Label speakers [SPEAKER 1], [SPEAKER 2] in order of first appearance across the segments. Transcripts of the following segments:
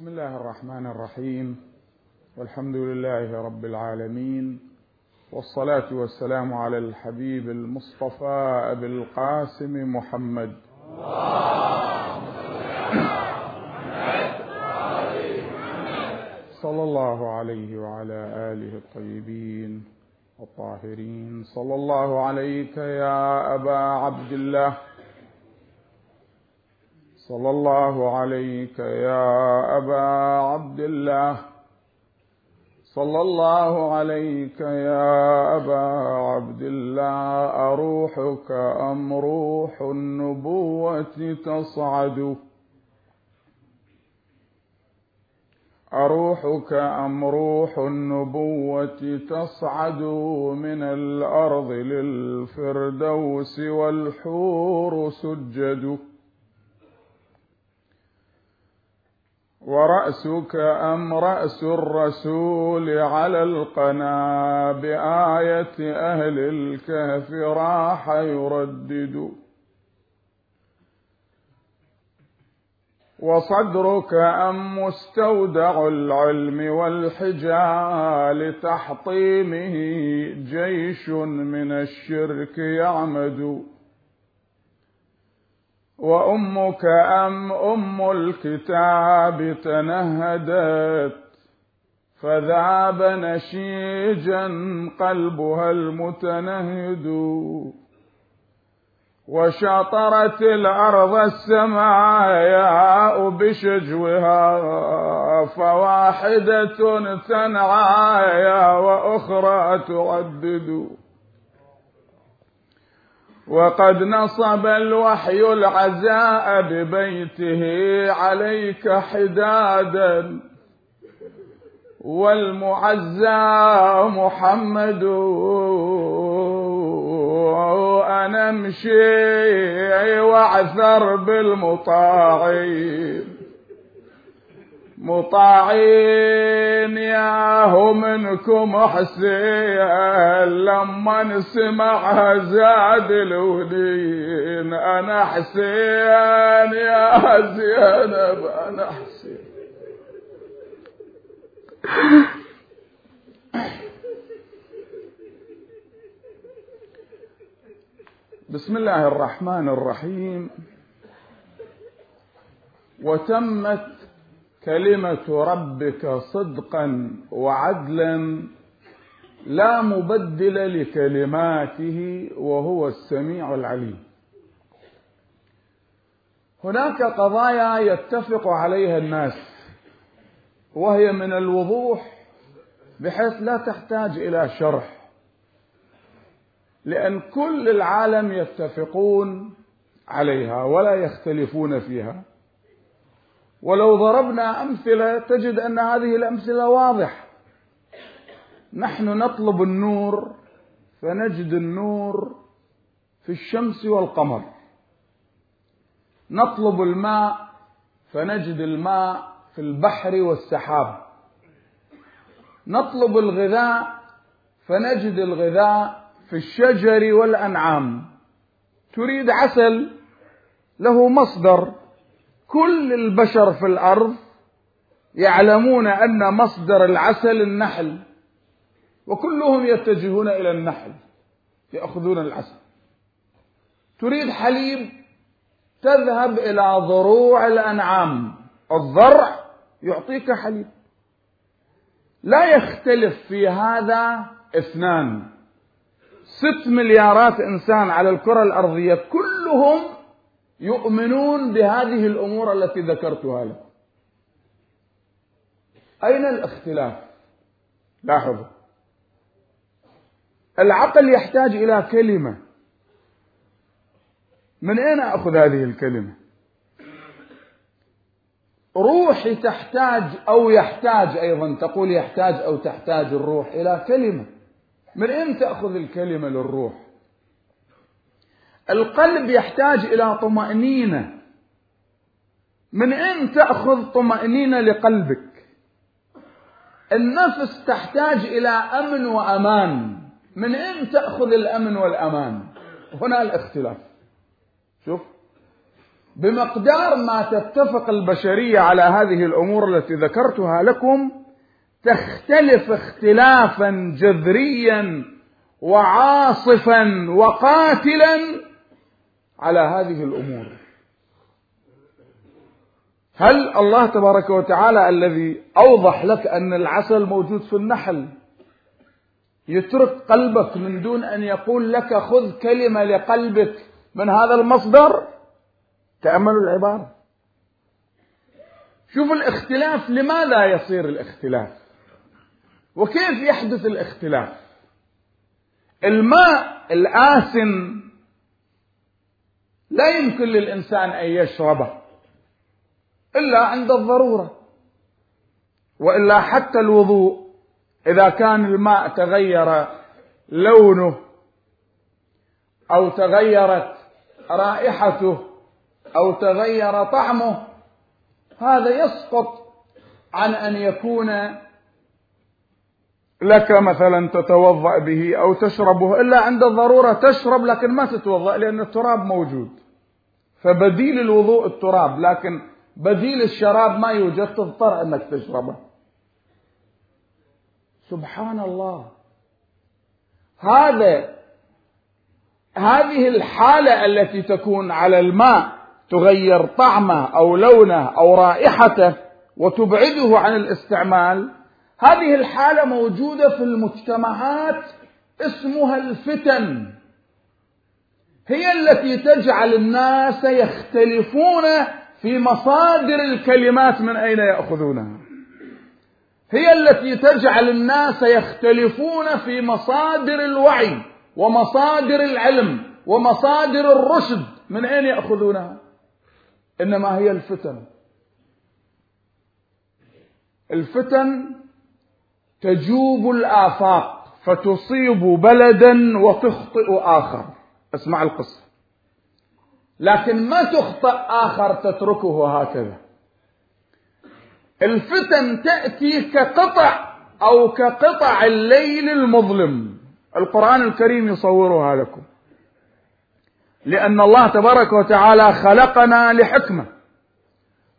[SPEAKER 1] بسم الله الرحمن الرحيم. والحمد لله رب العالمين. والصلاة والسلام على الحبيب المصطفى أبي القاسم محمد. صلى الله عليه وعلى آله الطيبين الطاهرين. صلى الله عليك يا أبا عبد الله. صلى الله عليك يا أبا عبد الله. صلى الله عليك يا أبا عبد الله. أروحك أم روح النبوة تصعد؟ أروحك أم روح النبوة تصعد من الأرض للفردوس والحور سجد؟ ورأسك أم رأس الرسول على القنا بآية أهل الكهف راح يردد. وصدرك أم مستودع العلم والحجى لتحطيمه جيش من الشرك يعمد. وأمك أم أم الكتاب تنهدت فذاب نشيجا قلبها المتنهد وشطرت الأرض السماياء بشجوها فواحدة تنعايا وأخرى تعدد وقد نصب الوحي العزاء ببيته عليك حدادا. والمعزى محمد أنا امشي واعثر بالمطاعين. مطاعين ياهو منكم حسين لما نسمع زاد الودين أنا حسين يا زينب أنا حسين. بسم الله الرحمن الرحيم. وتمت كلمة ربك صدقا وعدلا لا مبدل لكلماته وهو السميع العليم. هناك قضايا يتفق عليها الناس وهي من الوضوح بحيث لا تحتاج إلى شرح لأن كل العالم يتفقون عليها ولا يختلفون فيها ولو ضربنا أمثلة تجد أن هذه الأمثلة واضحة نحن نطلب النور فنجد النور في الشمس والقمر. نطلب الماء فنجد الماء في البحر والسحاب. نطلب الغذاء فنجد الغذاء في الشجر والأنعام. تريد عسل؟ له مصدر. كل البشر في الأرض يعلمون أن مصدر العسل النحل وكلهم يتجهون إلى النحل يأخذون العسل. تريد حليب تذهب إلى ضروع الأنعام الضرع يعطيك حليب. لا يختلف في هذا اثنان. ست مليارات إنسان على الكرة الأرضية كلهم يؤمنون بهذه الأمور التي ذكرتها لكم أين الاختلاف؟ لاحظوا. العقل يحتاج إلى كلمة. من أين أخذ هذه الكلمة؟ روحي تحتاج أو يحتاج أيضا. تقول يحتاج أو تحتاج الروح إلى كلمة. من أين تأخذ الكلمة للروح؟ القلب يحتاج إلى طمأنينة. من اين تأخذ طمأنينة لقلبك؟ النفس تحتاج إلى أمن وأمان. من اين تأخذ الأمن والأمان؟ هنا الاختلاف. شوف بمقدار ما تتفق البشرية على هذه الأمور التي ذكرتها لكم تختلف اختلافا جذريا وعاصفا وقاتلا على هذه الأمور. هل الله تبارك وتعالى الذي أوضح لك أن العسل موجود في النحل يترك قلبك من دون أن يقول لك خذ كلمة لقلبك من هذا المصدر؟ تاملوا العبارة. شوفوا الاختلاف لماذا يصير الاختلاف؟ وكيف يحدث الاختلاف؟ الماء الآسن لا يمكن للإنسان أن يشربه إلا عند الضرورة وإلا حتى الوضوء إذا كان الماء تغير لونه أو تغيرت رائحته أو تغير طعمه هذا يسقط عن أن يكون لك مثلا تتوضأ به أو تشربه إلا عند الضرورة تشرب لكن ما تتوضأ لأن التراب موجود. فبديل الوضوء التراب لكن بديل الشراب ما يوجد تضطر أنك تشربه. سبحان الله. هذا هذه الحالة التي تكون على الماء تغير طعمه أو لونه أو رائحته وتبعده عن الاستعمال هذه الحالة موجودة في المجتمعات اسمها الفتن. هي التي تجعل الناس يختلفون في مصادر الكلمات من أين يأخذونها. هي التي تجعل الناس يختلفون في مصادر الوعي ومصادر العلم ومصادر الرشد من أين يأخذونها. إنما هي الفتن. الفتن تجوب الآفاق فتصيب بلدا وتخطئ آخر. اسمع القصة. لكن ما تخطئ آخر تتركه هكذا. الفتن تأتي كقطع أو كقطع الليل المظلم. القرآن الكريم يصورها لكم. لأن الله تبارك وتعالى خلقنا لحكمة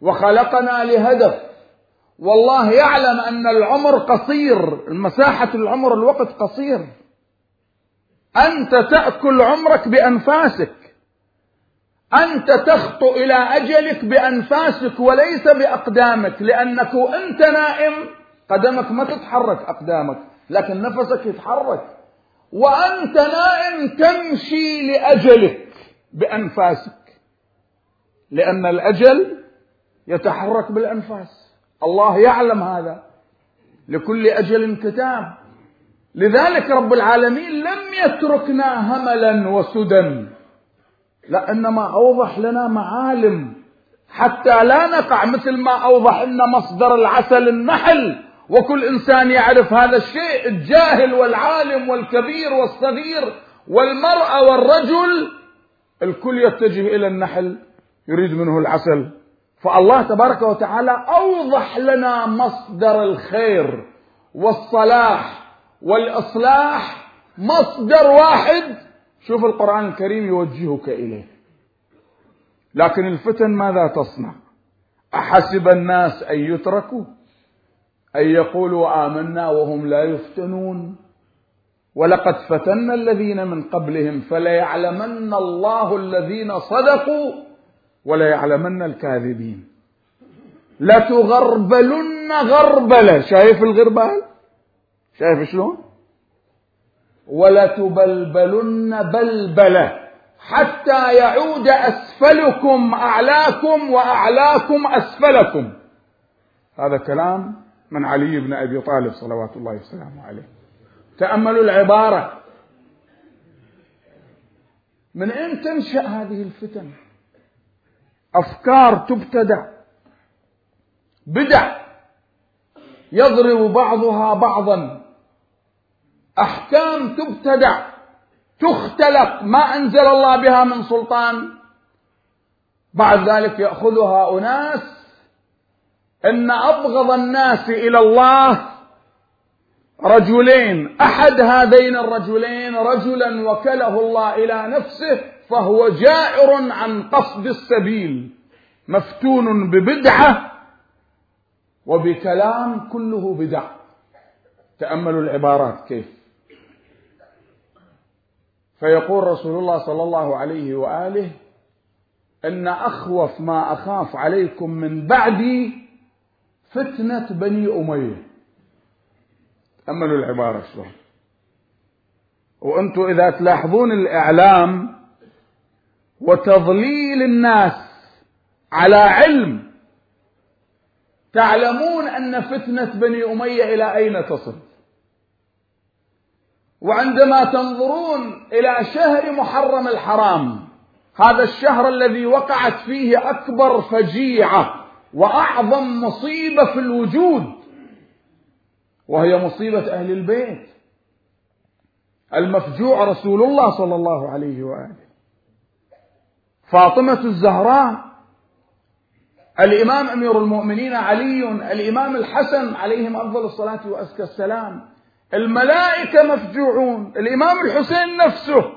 [SPEAKER 1] وخلقنا لهدف. والله يعلم أن العمر قصير مساحة العمر الوقت قصير. أنت تأكل عمرك بأنفاسك. أنت تخطو إلى أجلك بأنفاسك وليس بأقدامك لأنك أنت نائم قدمك ما تتحرك أقدامك لكن نفسك يتحرك. وأنت نائم تمشي لأجلك بأنفاسك لأن الأجل يتحرك بالأنفاس. الله يعلم هذا لكل أجل كتاب. لذلك رب العالمين لم يتركنا هملا وسدى لا إنما أوضح لنا معالم حتى لا نقع مثل ما أوضح إن مصدر العسل النحل وكل إنسان يعرف هذا الشيء الجاهل والعالم والكبير والصغير والمرأة والرجل الكل يتجه إلى النحل يريد منه العسل. فالله تبارك وتعالى أوضح لنا مصدر الخير والصلاح والإصلاح. مصدر واحد شوف القرآن الكريم يوجهك إليه. لكن الفتن ماذا تصنع؟ أحسب الناس أن يتركوا؟ أن يقولوا آمنا وهم لا يفتنون؟ ولقد فتنا الذين من قبلهم فليعلمن الله الذين صدقوا وليعلمن الكاذبين. لتغربلن غربلة شايف الغربال؟ شايف شلون؟ ولتبلبلن بلبلة حتى يعود أسفلكم أعلاكم وأعلاكم أسفلكم. هذا كلام من علي بن أبي طالب صلوات الله وسلامه عليه. تأملوا العبارة. من أين تنشأ هذه الفتن؟ أفكار تبتدع. بدع. يضرب بعضها بعضا. أحكام تبتدع. تختلق ما أنزل الله بها من سلطان. بعد ذلك يأخذها أناس. إن أبغض الناس إلى الله رجلين. أحد هذين الرجلين رجلا وكله الله إلى نفسه. فهو جائر عن قصد السبيل مفتون ببدعة وبكلام كله بدع. تأملوا العبارات كيف؟ فيقول رسول الله صلى الله عليه وآله إن أخوف ما أخاف عليكم من بعدي فتنة بني أمية. تأملوا العبارة شلون؟ وأنتم إذا تلاحظون الإعلام وتضليل الناس على علم. تعلمون أن فتنة بني أمية إلى أين تصل؟ وعندما تنظرون إلى شهر محرم الحرام هذا الشهر الذي وقعت فيه أكبر فجيعة وأعظم مصيبة في الوجود وهي مصيبة أهل البيت. المفجوع رسول الله صلى الله عليه وآله. فاطمة الزهراء الإمام أمير المؤمنين علي الإمام الحسن عليهم أفضل الصلاة وأزكى السلام الملائكة مفجوعون الإمام الحسين نفسه.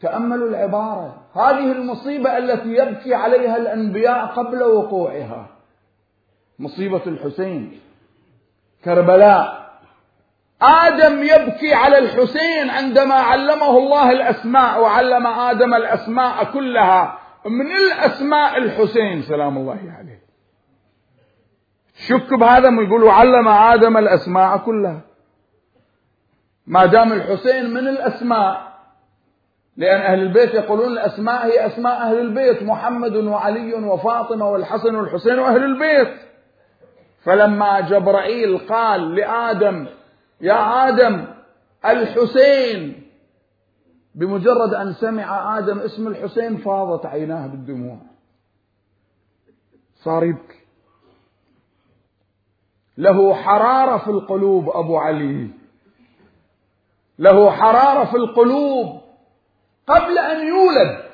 [SPEAKER 1] تأملوا العبارة هذه المصيبة التي يبكي عليها الأنبياء قبل وقوعها. مصيبة الحسين كربلاء. آدم يبكي على الحسين عندما علمه الله الأسماء وعلم آدم الأسماء كلها. من الأسماء الحسين سلام الله عليه. شك بهذا يقولوا علم آدم الأسماء كلها. ما دام الحسين من الأسماء لأن أهل البيت يقولون الأسماء هي أسماء أهل البيت محمد وعلي وفاطمة والحسن والحسين وأهل البيت. فلما جبرائيل قال لآدم يا آدم الحسين. بمجرد أن سمع آدم اسم الحسين فاضت عيناه بالدموع. صار يبكي. له حرارة في القلوب أبو علي. له حرارة في القلوب قبل أن يولد.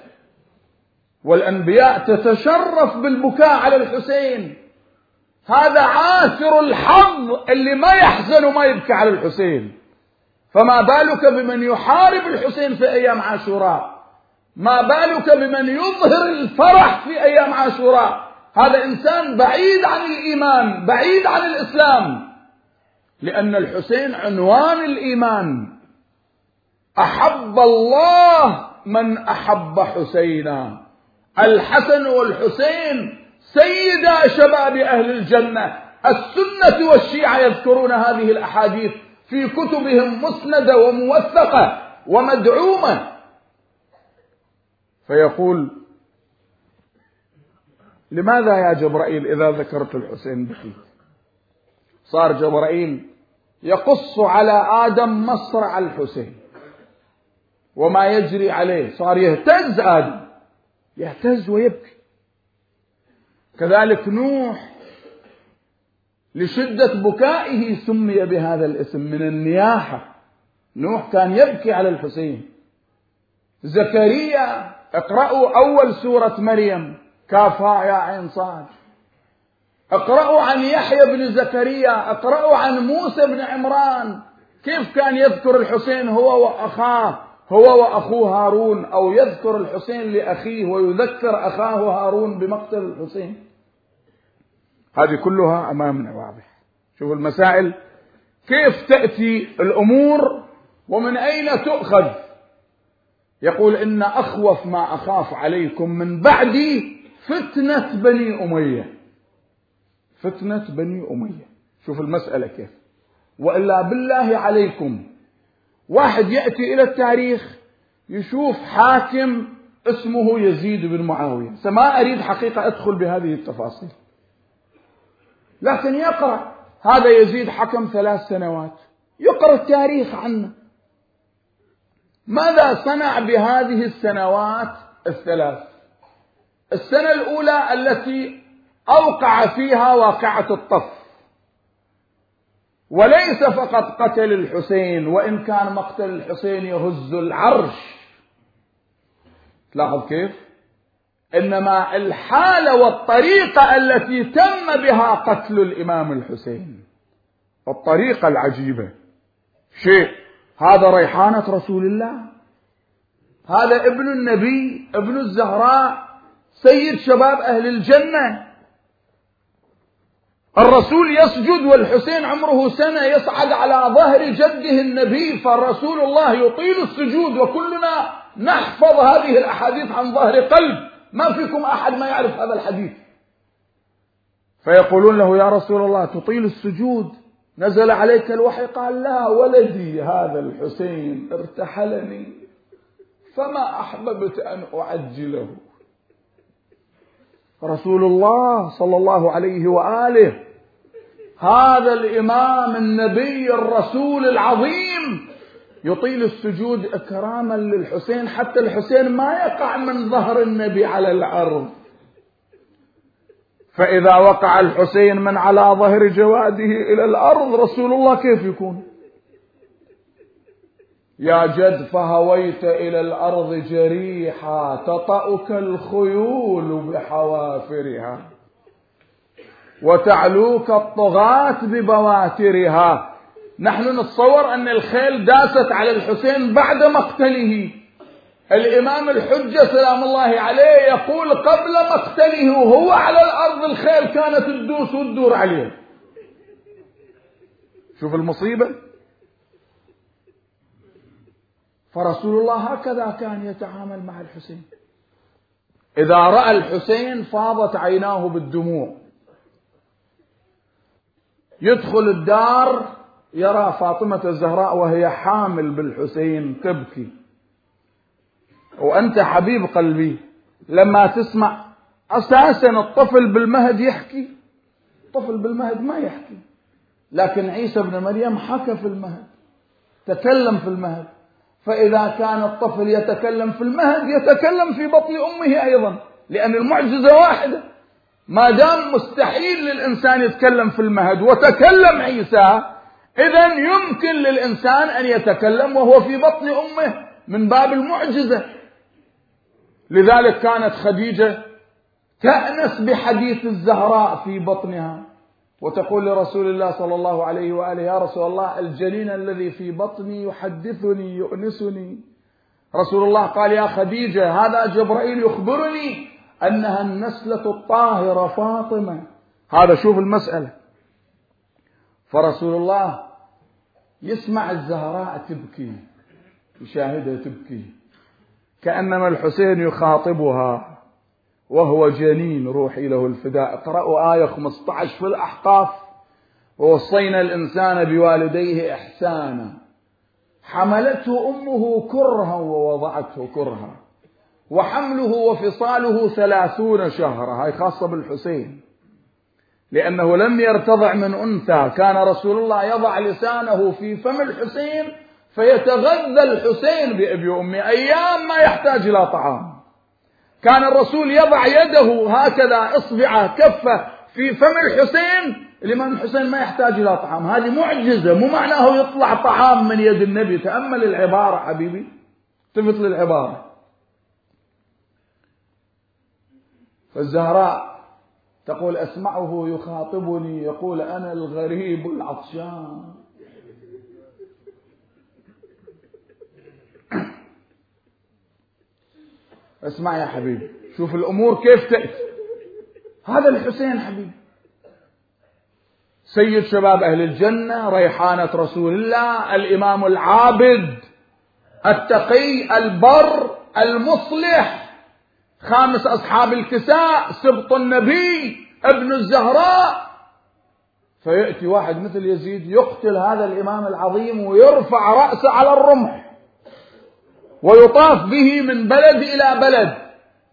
[SPEAKER 1] والأنبياء تتشرف بالبكاء على الحسين. هذا عاثر الحظ اللي ما يحزن وما يبكي على الحسين. فما بالك بمن يحارب الحسين في أيام عاشوراء؟ ما بالك بمن يظهر الفرح في أيام عاشوراء؟ هذا إنسان بعيد عن الإيمان بعيد عن الإسلام. لأن الحسين عنوان الإيمان. أحب الله من أحب حسينا. الحسن والحسين سيدا شباب أهل الجنة السنة والشيعة يذكرون هذه الأحاديث في كتبهم مسندة وموثقة ومدعومة. فيقول لماذا يا جبرائيل إذا ذكرت الحسين بكيت صار جبرائيل يقص على آدم مصرع الحسين وما يجري عليه صار يهتز آدم يهتز ويبكي. كذلك نوح لشدة بكائه سمي بهذا الاسم من النياحة. نوح كان يبكي على الحسين. زكريا اقرأوا أول سورة مريم. كافها يا عين صاد. اقرأوا عن يحيى بن زكريا اقرأوا عن موسى بن عمران. كيف كان يذكر الحسين هو وأخاه؟ هو وأخوه هارون أو يذكر الحسين لأخيه ويذكر أخاه هارون بمقتل الحسين؟ هذه كلها أمامنا واضح شوفوا المسائل. كيف تأتي الأمور ومن أين تؤخذ؟ يقول إن أخوف ما أخاف عليكم من بعدي فتنة بني أمية. فتنة بني أمية. شوف المسألة كيف. وإلا بالله عليكم. واحد يأتي إلى التاريخ يشوف حاكم اسمه يزيد بن معاوية. ما أريد حقيقة أدخل بهذه التفاصيل. لكن يقرأ. هذا يزيد حكم ثلاث سنوات. يقرأ التاريخ عنه. ماذا صنع بهذه السنوات الثلاث؟ السنة الأولى التي أوقع فيها واقعة الطف. وليس فقط قتل الحسين وإن كان مقتل الحسين يهز العرش. تلاحظ كيف؟ إنما الحالة والطريقة التي تم بها قتل الإمام الحسين. الطريقة العجيبة شيء. هذا ريحانة رسول الله. هذا ابن النبي ابن الزهراء سيد شباب أهل الجنة. الرسول يسجد والحسين عمره سنة يصعد على ظهر جده النبي فالرسول الله يطيل السجود وكلنا نحفظ هذه الأحاديث عن ظهر قلب. ما فيكم أحد ما يعرف هذا الحديث. فيقولون له يا رسول الله تطيل السجود؟ نزل عليك الوحي؟ قال لا ولدي هذا الحسين ارتحلني فما أحببت أن أعجله. رسول الله صلى الله عليه وآله هذا الإمام النبي الرسول العظيم يطيل السجود إكراما للحسين حتى الحسين ما يقع من ظهر النبي على الأرض فإذا وقع الحسين من على ظهر جواده إلى الأرض رسول الله كيف يكون؟ يا جد فهويت إلى الأرض جريحا تطأك الخيول بحوافرها وتعلوك الطغاة ببواترها. نحن نتصور أن الخيل داست على الحسين بعد مقتله. الإمام الحجة سلام الله عليه يقول قبل مقتله وهو على الأرض الخيل كانت تدوس وتدور عليه. شوف المصيبة. فرسول الله هكذا كان يتعامل مع الحسين. إذا رأى الحسين فاضت عيناه بالدموع. يدخل الدار يرى فاطمة الزهراء وهي حامل بالحسين تبكي. وأنت حبيب قلبي لما تسمع أساسا الطفل بالمهد يحكي. الطفل بالمهد ما يحكي. لكن عيسى بن مريم حكى في المهد تكلم في المهد. فإذا كان الطفل يتكلم في المهد يتكلم في بطن أمه أيضا لأن المعجزة واحدة. ما دام مستحيل للإنسان يتكلم في المهد وتكلم عيسى إذا يمكن للإنسان أن يتكلم وهو في بطن أمه من باب المعجزة. لذلك كانت خديجة تأنس بحديث الزهراء في بطنها وتقول لرسول الله صلى الله عليه وآله يا رسول الله الجنين الذي في بطني يحدثني يؤنسني. رسول الله قال يا خديجة هذا جبرائيل يخبرني أنها النسلة الطاهرة فاطمة. هذا شوف المسألة. فرسول الله يسمع الزهراء تبكي يشاهدها تبكي. كأنما الحسين يخاطبها وهو جنين روحي له الفداء. اقرأوا آية 15 في الأحقاف. ووصينا الإنسان بوالديه إحسانا. حملته أمه كرها ووضعته كرها. وحمله وفصاله ثلاثون شهرا. هاي خاصة بالحسين. لأنه لم يرتضع من أنثى. كان رسول الله يضع لسانه في فم الحسين فيتغذى الحسين بأبي وأمي أيام ما يحتاج إلى طعام. كان الرسول يضع يده هكذا إصبعه كفه في فم الحسين الامام الحسين ما يحتاج إلى طعام. هذه معجزة مو معناه يطلع طعام من يد النبي. تأمل العبارة حبيبي. التفت للعبارة. فالزهراء تقول اسمعه يخاطبني يقول أنا الغريب العطشان. اسمع يا حبيبي شوف الأمور كيف تأتي. هذا الحسين حبيبي سيد شباب أهل الجنة ريحانة رسول الله الإمام العابد التقي البر المصلح. خامس أصحاب الكساء سبط النبي ابن الزهراء. فيأتي واحد مثل يزيد يقتل هذا الإمام العظيم ويرفع رأسه على الرمح. ويطاف به من بلد إلى بلد.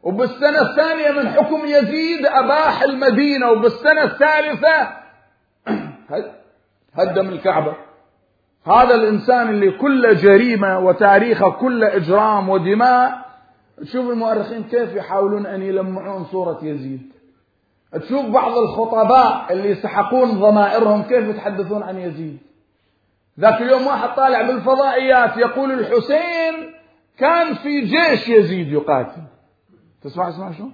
[SPEAKER 1] وبالسنة الثانية من حكم يزيد أباح المدينة. وبالسنة الثالثة هدم الكعبة. هذا الإنسان اللي كل جريمة وتاريخه كل إجرام ودماء تشوف المؤرخين كيف يحاولون أن يلمعون صورة يزيد. تشوف بعض الخطباء اللي يسحقون ضمائرهم كيف يتحدثون عن يزيد. ذاك اليوم واحد طالع بالفضائيات يقول الحسين كان في جيش يزيد يقاتل. تسمع اسمع شو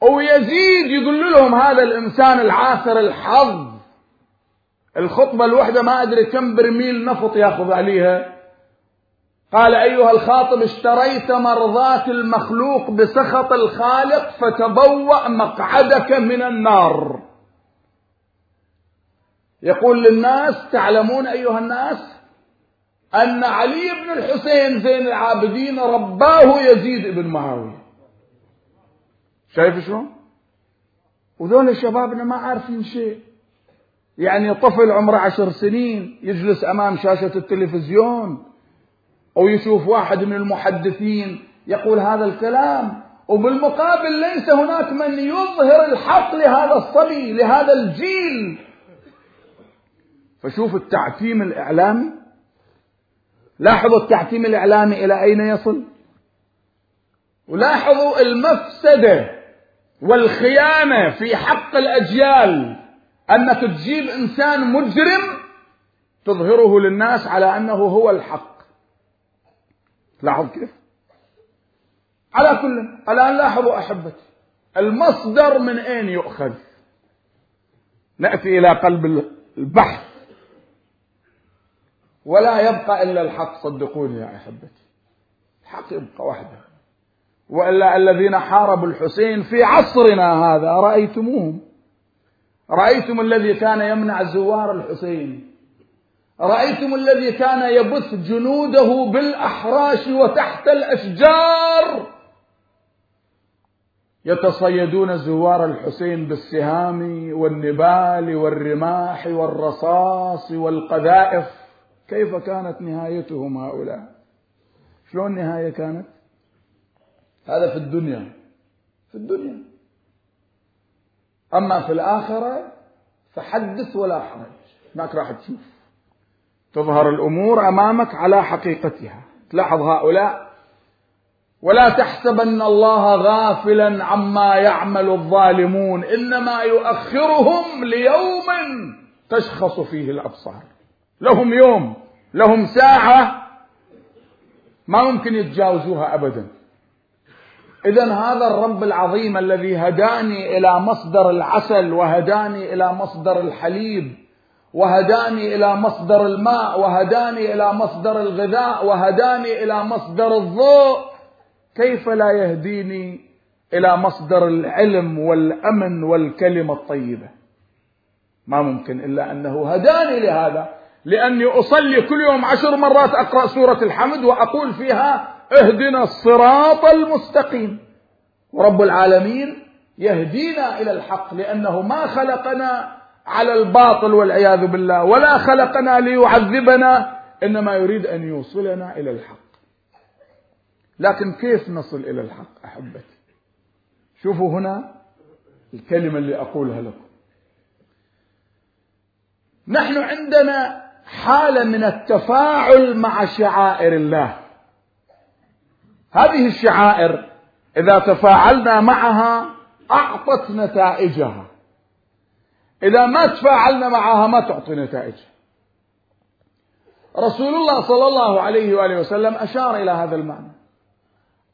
[SPEAKER 1] ويزيد يقول لهم هذا الإنسان العاثر الحظ. الخطبة الوحدة ما أدري كم برميل نفط يأخذ عليها. قال أيها الخاطب اشتريت مرضاة المخلوق بسخط الخالق فتبوأ مقعدك من النار. يقول للناس تعلمون أيها الناس أن علي بن الحسين زين العابدين رباه يزيد بن معاوية. شايف شلون؟ وذول شبابنا ما عارفين شيء. يعني طفل عمره عشر سنين يجلس أمام شاشة التلفزيون أو يشوف واحد من المحدثين يقول هذا الكلام وبالمقابل ليس هناك من يظهر الحق لهذا الصبي لهذا الجيل. فشوف التعتيم الإعلامي. لاحظوا التعتيم الإعلامي إلى أين يصل؟ ولاحظوا المفسدة والخيانة في حق الأجيال. أنك تجيب إنسان مجرم تظهره للناس على أنه هو الحق. لاحظ كيف؟ على كل الآن لاحظوا أحبتي المصدر من أين يؤخذ؟ نأتي إلى قلب البحث. ولا يبقى إلا الحق صدقوني يا أحبتي. الحق يبقى وحده. وإلا الذين حاربوا الحسين في عصرنا هذا رأيتموهم؟ رأيتم الذي كان يمنع زوار الحسين؟ رأيتم الذي كان يبث جنوده بالأحراش وتحت الأشجار؟ يتصيدون زوار الحسين بالسهام والنبال والرماح والرصاص والقذائف. كيف كانت نهايتهم هؤلاء؟ شلون النهاية كانت؟ هذا في الدنيا. في الدنيا. أما في الآخرة فحدث ولا حرج. هناك راح تشوف. تظهر الأمور أمامك على حقيقتها. تلاحظ هؤلاء. ولا تحسبن الله غافلا عما يعمل الظالمون إنما يؤخرهم ليوم تشخص فيه الأبصار. لهم يوم لهم ساعة ما ممكن يتجاوزوها أبدا. إذا هذا الرب العظيم الذي هداني إلى مصدر العسل وهداني إلى مصدر الحليب وهداني إلى مصدر الماء وهداني إلى مصدر الغذاء وهداني إلى مصدر الضوء. كيف لا يهديني إلى مصدر العلم والأمن والكلمة الطيبة؟ ما ممكن إلا أنه هداني لهذا لأني أصلي كل يوم عشر مرات أقرأ سورة الحمد وأقول فيها اهدنا الصراط المستقيم. ورب العالمين يهدينا إلى الحق لأنه ما خلقنا على الباطل والعياذ بالله. ولا خلقنا ليعذبنا إنما يريد أن يوصلنا إلى الحق. لكن كيف نصل إلى الحق أحبتي؟ شوفوا هنا الكلمة اللي أقولها لكم. نحن عندنا حالة من التفاعل مع شعائر الله. هذه الشعائر إذا تفاعلنا معها أعطت نتائجها. إذا ما تفاعلنا معها ما تعطي نتائج. رسول الله صلى الله عليه وآله وسلم أشار إلى هذا المعنى.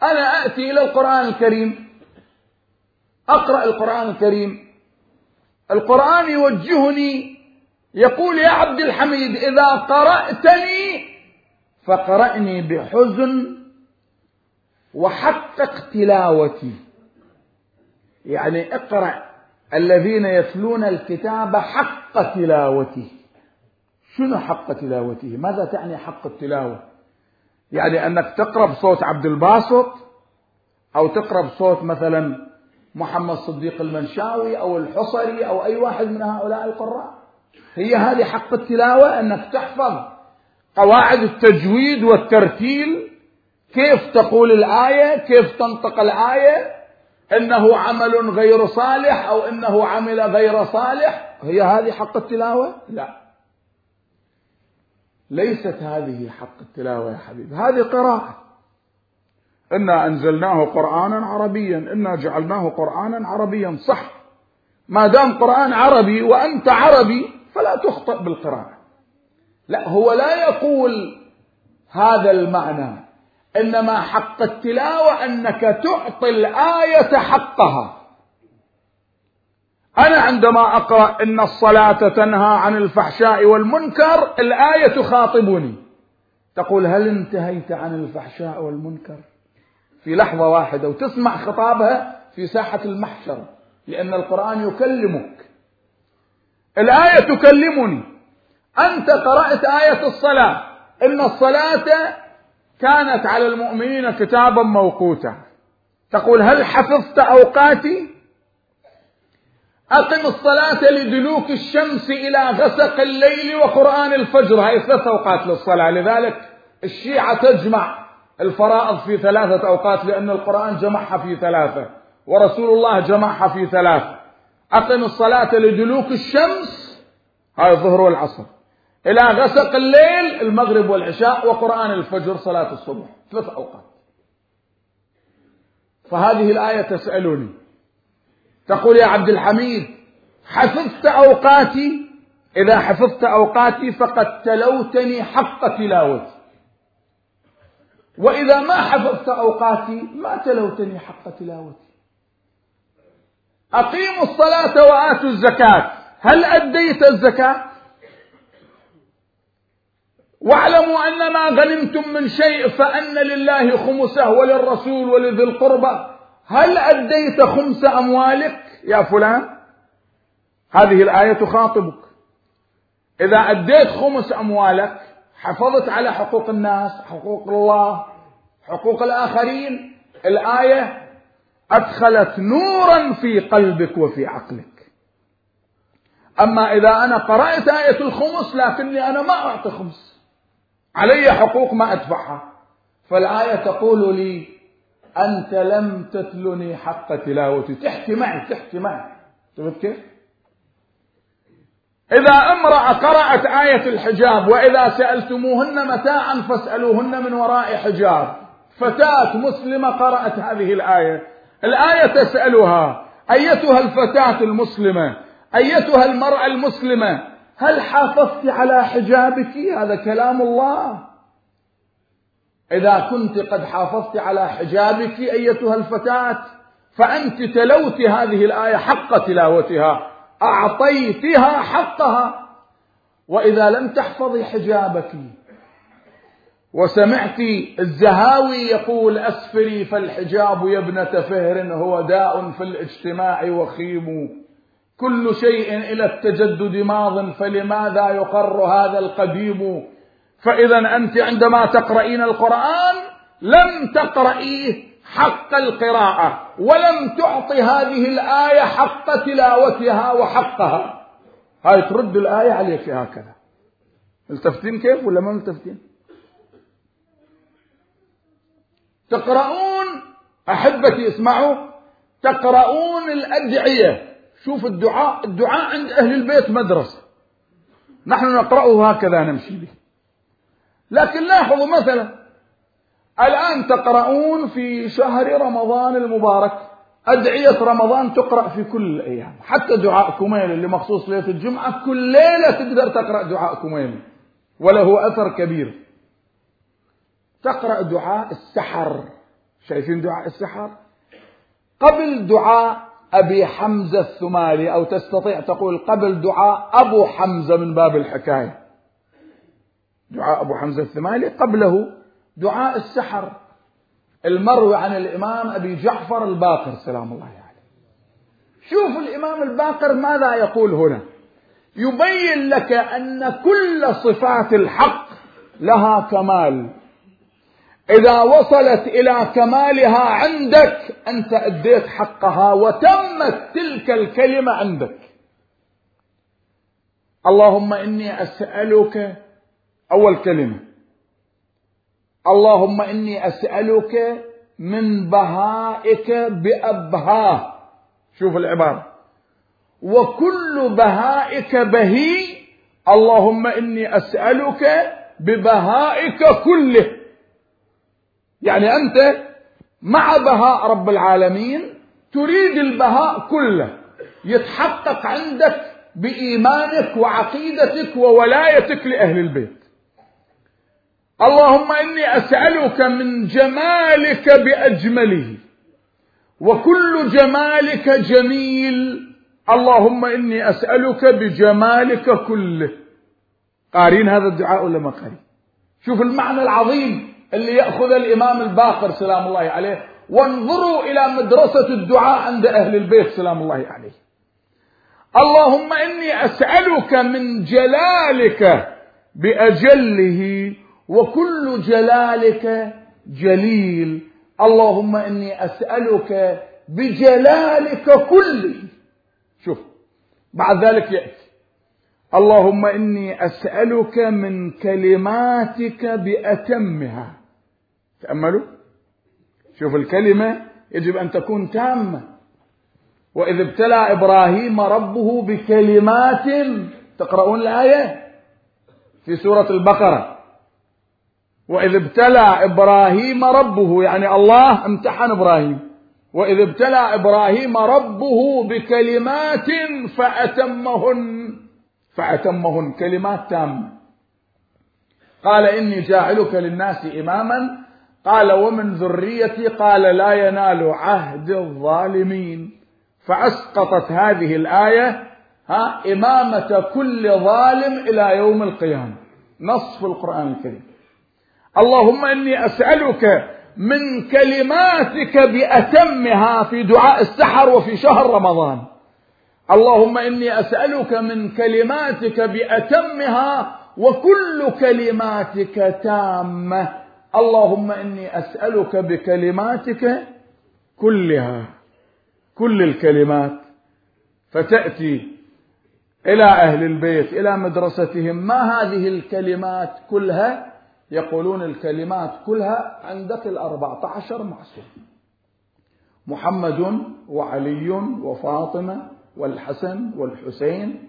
[SPEAKER 1] أنا أتي إلى القرآن الكريم. أقرأ القرآن الكريم. القرآن يوجهني يقول يا عبد الحميد إذا قرأتني فقرأني بحزن وحقق تلاوتي يعني اقرأ الذين يتلون الكتاب حق تلاوته. شنو حق تلاوته؟ ماذا تعني حق التلاوة؟ يعني أنك تقرأ بصوت عبد الباسط أو تقرأ بصوت مثلا محمد صديق المنشاوي أو الحصري أو أي واحد من هؤلاء القراء. هي هذه حق التلاوة أنك تحفظ قواعد التجويد والترتيل كيف تقول الآية كيف تنطق الآية إنه عمل غير صالح أو إنه عمل غير صالح. هي هذه حق التلاوة؟ لا. ليست هذه حق التلاوة يا حبيبي. هذه قراءة. إنا أنزلناه قرآنا عربيا. إنا جعلناه قرآنا عربيا. صح. ما دام قرآن عربي وأنت عربي فلا تخطئ بالقراءة. لا هو لا يقول هذا المعنى. إنما حق التلاوة أنك تعطي الآية حقها. أنا عندما أقرأ إن الصلاة تنهى عن الفحشاء والمنكر الآية تخاطبني. تقول هل انتهيت عن الفحشاء والمنكر؟ في لحظة واحدة وتسمع خطابها في ساحة المحشر لأن القرآن يكلمك. الآية تكلمني. أنت قرأت آية الصلاة. إن الصلاة كانت على المؤمنين كتابا موقوتا. تقول هل حفظت أوقاتي؟ أقم الصلاة لدلوك الشمس إلى غسق الليل وقرآن الفجر. هاي ثلاث أوقات للصلاة. لذلك الشيعة تجمع الفرائض في ثلاثة أوقات لأن القرآن جمعها في ثلاثة ورسول الله جمعها في ثلاثة. أقم الصلاة لدلوك الشمس. هاي الظهر والعصر. إلى غسق الليل المغرب والعشاء وقرآن الفجر صلاة الصبح. ثلاث أوقات. فهذه الآية تسألني. تقول يا عبد الحميد حفظت أوقاتي؟ إذا حفظت أوقاتي فقد تلوتني حق تلاوتي. وإذا ما حفظت أوقاتي ما تلوتني حق تلاوتي. أقيموا الصلاة وآتوا الزكاة. هل أديت الزكاة؟ واعلموا أن ما غنمتم من شيء فأن لله خمسه وللرسول ولذي القربى. هل أديت خمس أموالك يا فلان؟ هذه الآية تخاطبك. إذا أديت خمس أموالك حفظت على حقوق الناس حقوق الله حقوق الآخرين الآية أدخلت نورا في قلبك وفي عقلك. أما إذا أنا قرأت آية الخمس لكني أنا ما أعطي خمس. علي حقوق ما أدفعها. فالآية تقول لي أنت لم تتلني حق تلاوتي. تحكي معي تحكي معي. شفت كيف؟ إذا امرأة قرأت آية الحجاب وإذا سألتموهن متاعا فاسألوهن من وراء حجاب. فتاة مسلمة قرأت هذه الآية. الآية تسألها أيتها الفتاة المسلمة؟ أيتها المرأة المسلمة؟ هل حافظت على حجابك؟ هذا كلام الله. إذا كنت قد حافظت على حجابك أيتها الفتاة فأنت تلوت هذه الآية حق تلاوتها أعطيتها حقها. وإذا لم تحفظي حجابك وسمعت الزهاوي يقول أسفري فالحجاب يا ابنة فهر هو داء في الاجتماع وخيم. كل شيء إلى التجدد ماض فلماذا يقر هذا القديم؟ فإذا أنت عندما تقرأين القرآن لم تقرأيه حق القراءة ولم تعطي هذه الآية حق تلاوتها وحقها. هاي ترد الآية عليك هكذا. ملتفتين كيف ولا ما ملتفتين؟ تقرؤون أحبتي اسمعوا تقرؤون الأدعية. شوف الدعاء الدعاء عند أهل البيت مدرسة. نحن نقرأه هكذا نمشي به. لكن لاحظوا مثلا الآن تقرؤون في شهر رمضان المبارك. أدعية رمضان تقرأ في كل الأيام. حتى دعاء كميل اللي مخصوص ليلة الجمعة كل ليلة تقدر تقرأ دعاء كميل. وله أثر كبير. تقرأ دعاء السحر. شايفين دعاء السحر؟ قبل دعاء أبي حمزة الثمالي أو تستطيع تقول قبل دعاء أبو حمزة من باب الحكاية. دعاء أبو حمزة الثمالي قبله دعاء السحر. المروي عن الإمام أبي جعفر الباقر سلام الله عليه. يعني. شوف الإمام الباقر ماذا يقول هنا. يبين لك أن كل صفات الحق لها كمال. إذا وصلت إلى كمالها عندك أنت أديت حقها وتمت تلك الكلمة عندك. اللهم إني أسألك أول كلمة. اللهم إني أسألك من بهائك بأبهاه شوف العبارة. وكل بهائك بهي اللهم إني أسألك ببهائك كله. يعني أنت مع بهاء رب العالمين تريد البهاء كله يتحقق عندك بإيمانك وعقيدتك وولايتك لأهل البيت. اللهم إني أسألك من جمالك بأجمله وكل جمالك جميل. اللهم إني أسألك بجمالك كله. قارين هذا الدعاء ولا ما قارين؟ شوف المعنى العظيم. اللي يأخذ الإمام الباقر سلام الله عليه وانظروا إلى مدرسة الدعاء عند أهل البيت سلام الله عليه. اللهم إني أسألك من جلالك بأجله وكل جلالك جليل. اللهم إني أسألك بجلالك كله. شوف بعد ذلك يأتي. اللهم إني أسألك من كلماتك بأتمها. تأملوا؟ شوف الكلمة يجب أن تكون تامة. وإذ ابتلى إبراهيم ربه بكلمات تقرؤون الآية؟ في سورة البقرة. وإذ ابتلى إبراهيم ربه يعني الله امتحن إبراهيم. وإذ ابتلى إبراهيم ربه بكلمات فأتمهن فأتمهن كلمات تامة. قال إني جاعلك للناس إماما قال ومن ذريتي قال لا ينال عهد الظالمين. فأسقطت هذه الآية ها إمامة كل ظالم إلى يوم القيامة. نص في القرآن الكريم. اللهم إني أسألك من كلماتك بأتمها في دعاء السحر وفي شهر رمضان. اللهم إني أسألك من كلماتك بأتمها وكل كلماتك تامة. اللهم إني أسألك بكلماتك كلها كل الكلمات. فتأتي إلى أهل البيت إلى مدرستهم ما هذه الكلمات كلها؟ يقولون الكلمات كلها عندك الأربعة عشر معصوم. محمد وعلي وفاطمة والحسن والحسين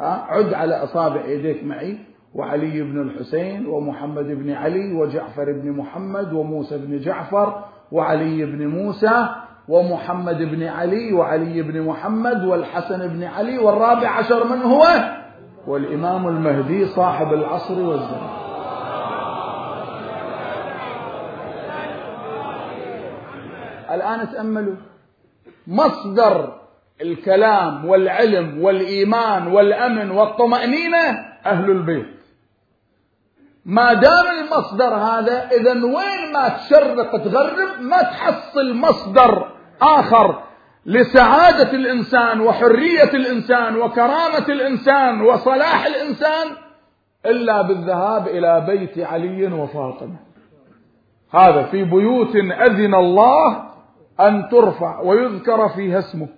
[SPEAKER 1] ها عد على أصابع يديك معي. وعلي بن الحسين ومحمد بن علي وجعفر بن محمد وموسى بن جعفر وعلي بن موسى ومحمد بن علي وعلي بن محمد والحسن بن علي والرابع عشر من هو؟ والإمام المهدي صاحب العصر والزمان. الآن تأملوا. مصدر الكلام والعلم والإيمان والأمن والطمأنينة أهل البيت. ما دام المصدر هذا إذا وين ما تشرق تغرب ما تحصل مصدر آخر لسعادة الإنسان وحرية الإنسان وكرامة الإنسان وصلاح الإنسان إلا بالذهاب إلى بيت علي وفاطمة. هذا في بيوت أذن الله أن ترفع ويذكر فيها اسمه.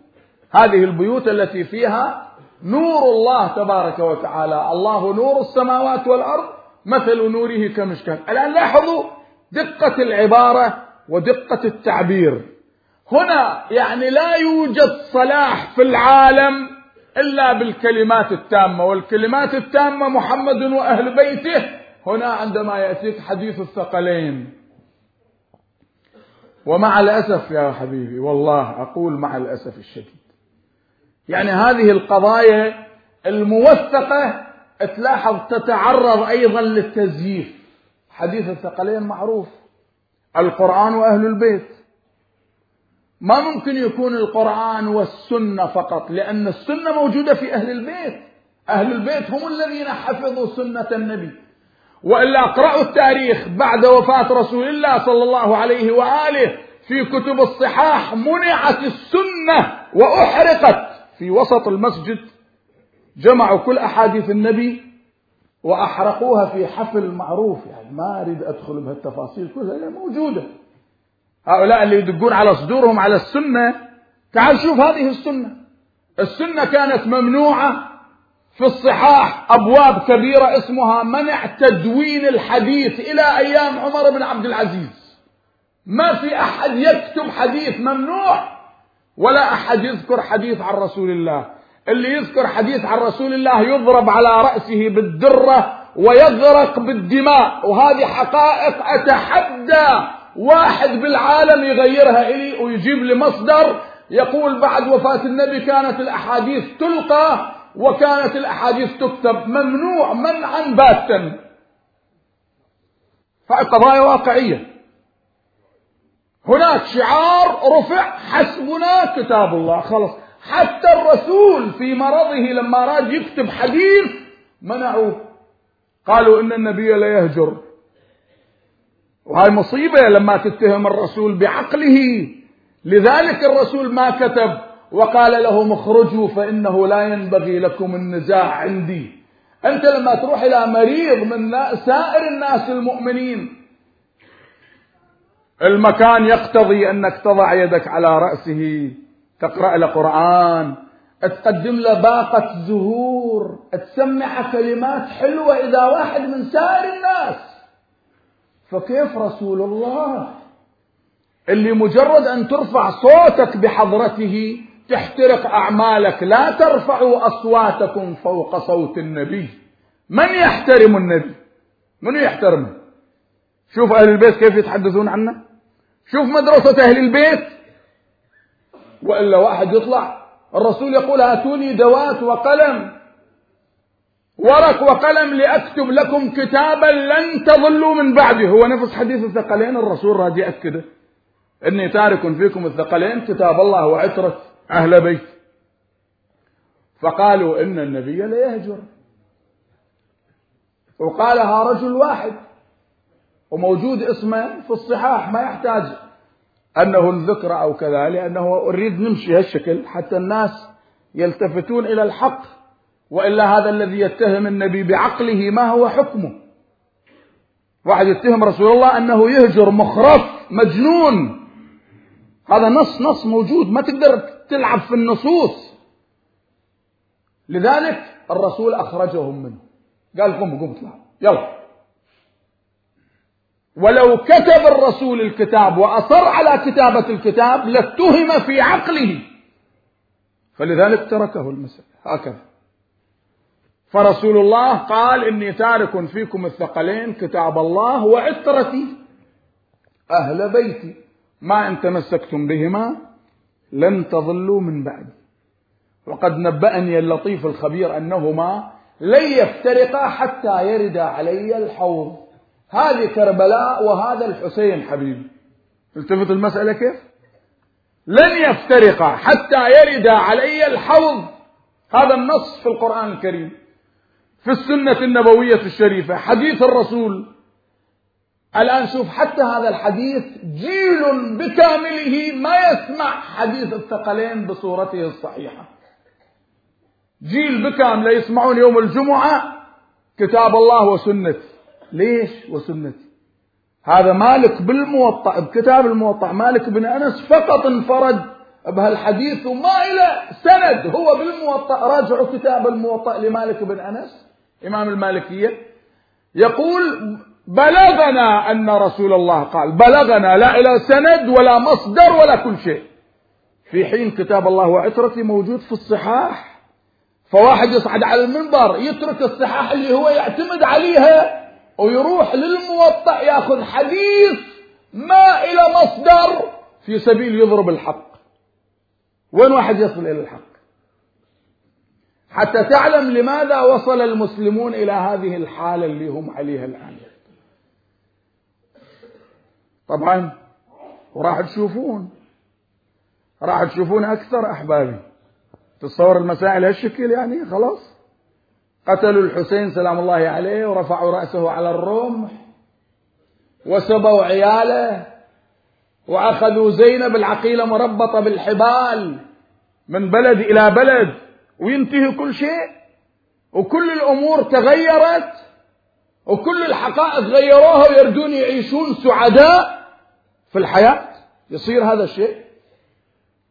[SPEAKER 1] هذه البيوت التي فيها نور الله تبارك وتعالى. الله نور السماوات والأرض مثل نوره كمشكاة. الآن لاحظوا دقة العبارة ودقة التعبير. هنا يعني لا يوجد صلاح في العالم إلا بالكلمات التامة والكلمات التامة محمد وأهل بيته. هنا عندما يأتيك حديث الثقلين. ومع الأسف يا حبيبي والله أقول مع الأسف الشديد. يعني هذه القضايا الموثقة تلاحظ تتعرض أيضا للتزييف. حديث الثقلين معروف. القرآن وأهل البيت. ما ممكن يكون القرآن والسنة فقط لأن السنة موجودة في أهل البيت. أهل البيت هم الذين حفظوا سنة النبي. وإلا اقرأوا التاريخ بعد وفاة رسول الله صلى الله عليه وآله. في كتب الصحاح منعت السنة وأحرقت في وسط المسجد. جمعوا كل أحاديث النبي وأحرقوها في حفل معروف يعني ما أريد أدخل بهالتفاصيل كلها موجودة. هؤلاء اللي يدقون على صدورهم على السنة تعال شوف هذه السنة. السنة كانت ممنوعة في الصحاح أبواب كبيرة اسمها منع تدوين الحديث إلى أيام عمر بن عبد العزيز. ما في أحد يكتب حديث ممنوع ولا أحد يذكر حديث عن رسول الله. اللي يذكر حديث عن رسول الله يضرب على رأسه بالدرة ويغرق بالدماء. وهذه حقائق أتحدى واحد بالعالم يغيرها إلي ويجيب لي مصدر. يقول بعد وفاة النبي كانت الأحاديث تلقى وكانت الأحاديث تكتب. ممنوع منعا باتا. هاي قضايا واقعية. هناك شعار رفع حسبنا كتاب الله. خلص حتى الرسول في مرضه لما أراد يكتب حديث منعوه. قالوا إن النبي لا يهجر. وهاي مصيبة لما تتهم الرسول بعقله. لذلك الرسول ما كتب وقال لهم اخرجوا فإنه لا ينبغي لكم النزاع عندي. أنت لما تروح إلى مريض من سائر الناس المؤمنين. المكان يقتضي أنك تضع يدك على رأسه. تقرأ له قرآن تقدم له باقة زهور تسمع كلمات حلوة إذا واحد من سائر الناس. فكيف رسول الله؟ اللي مجرد أن ترفع صوتك بحضرته تحترق أعمالك لا ترفعوا أصواتكم فوق صوت النبي. من يحترم النبي؟ من يحترمه؟ شوف أهل البيت كيف يتحدثون عنه؟ شوف مدرسة أهل البيت؟ وإلا واحد يطلع الرسول يقول هاتوني دوات وقلم ورق وقلم لأكتب لكم كتابا لن تضلوا من بعده. هو نفس حديث الثقلين الرسول راد يأكده إني تارك فيكم الثقلين كتاب الله وعترة أهل بيت. فقالوا إن النبي ليهجر وقالها رجل واحد وموجود اسمه في الصحاح ما يحتاج أنه الذكر أو كذا لأنه أريد نمشي هالشكل حتى الناس يلتفتون إلى الحق وإلا هذا الذي يتهم النبي بعقله ما هو حكمه. واحد يتهم رسول الله أنه يهجر مخرف مجنون. هذا نص نص موجود ما تقدر تلعب في النصوص. لذلك الرسول أخرجهم منه. قال قم قم اطلع. يلا. ولو كتب الرسول الكتاب وأصر على كتابة الكتاب لاتهم في عقله. فلذلك تركه المسألة هكذا. فرسول الله قال إني تارك فيكم الثقلين كتاب الله وعترتي أهل بيتي. ما إن تمسكتم بهما لن تضلوا من بعدي. وقد نبأني اللطيف الخبير أنهما لن يفترقا حتى يرد علي الحوض. هذه كربلاء وهذا الحسين حبيبي التفت المسألة كيف؟ لن يفترقا حتى يرد علي الحوض. هذا النص في القرآن الكريم. في السنة النبوية الشريفة حديث الرسول. الآن شوف حتى هذا الحديث جيل بكامله ما يسمع حديث الثقلين بصورته الصحيحة. جيل بكامله يسمعون يوم الجمعة كتاب الله وسنته. ليش وسنتي؟ هذا مالك بالموطأ بكتاب الموطأ مالك بن أنس فقط انفرد بهالحديث وما إلى سند هو بالموطأ راجعوا كتاب الموطأ لمالك بن أنس إمام المالكية يقول بلغنا أن رسول الله قال بلغنا لا إلى سند ولا مصدر ولا كل شيء. في حين كتاب الله وعترتي موجود في الصحاح فواحد يصعد على المنبر يترك الصحاح اللي هو يعتمد عليها ويروح للموطأ ياخذ حديث ما إلى مصدر في سبيل يضرب الحق. وين واحد يصل إلى الحق؟ حتى تعلم لماذا وصل المسلمون إلى هذه الحالة اللي هم عليها الآن. طبعا وراح تشوفون راح تشوفون أكثر أحبابي. تتصور المسائل هالشكل يعني خلاص. قتلوا الحسين سلام الله عليه ورفعوا رأسه على الرمح وسبوا عياله وأخذوا زينب العقيلة مربطة بالحبال من بلد إلى بلد وينتهي كل شيء وكل الأمور تغيرت وكل الحقائق غيروها ويردون يعيشون سعداء في الحياة. يصير هذا الشيء.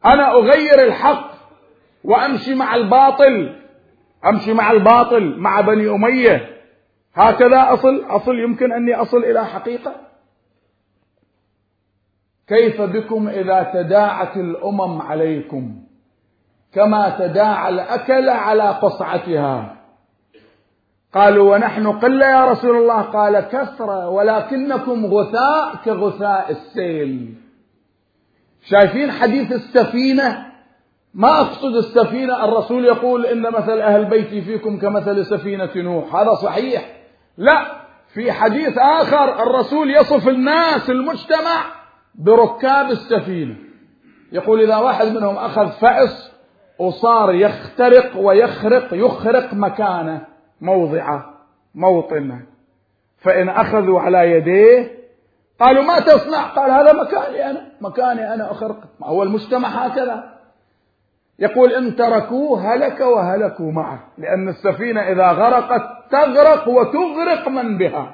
[SPEAKER 1] أنا أغير الحق وأمشي مع الباطل. أمشي مع الباطل مع بني أمية. هكذا أصل أصل يمكن أني أصل إلى حقيقة. كيف بكم إذا تداعت الأمم عليكم؟ كما تداعى الأكل على قصعتها. قالوا ونحن قلة يا رسول الله. قال كثرة ولكنكم غثاء كغثاء السيل. شايفين حديث السفينة؟ ما أقصد السفينة الرسول يقول إن مثل أهل بيتي فيكم كمثل سفينة نوح. هذا صحيح. لا في حديث آخر الرسول يصف الناس المجتمع بركاب السفينة. يقول إذا واحد منهم أخذ فأس وصار يخترق ويخرق يخرق مكانه موضعه موطنه. فإن أخذوا على يديه قالوا ما تصنع؟ قال هذا مكاني أنا مكاني أنا أخرق. هو المجتمع هكذا. يقول إن تركوه هلك وهلكوا معه لأن السفينة إذا غرقت تغرق وتغرق من بها.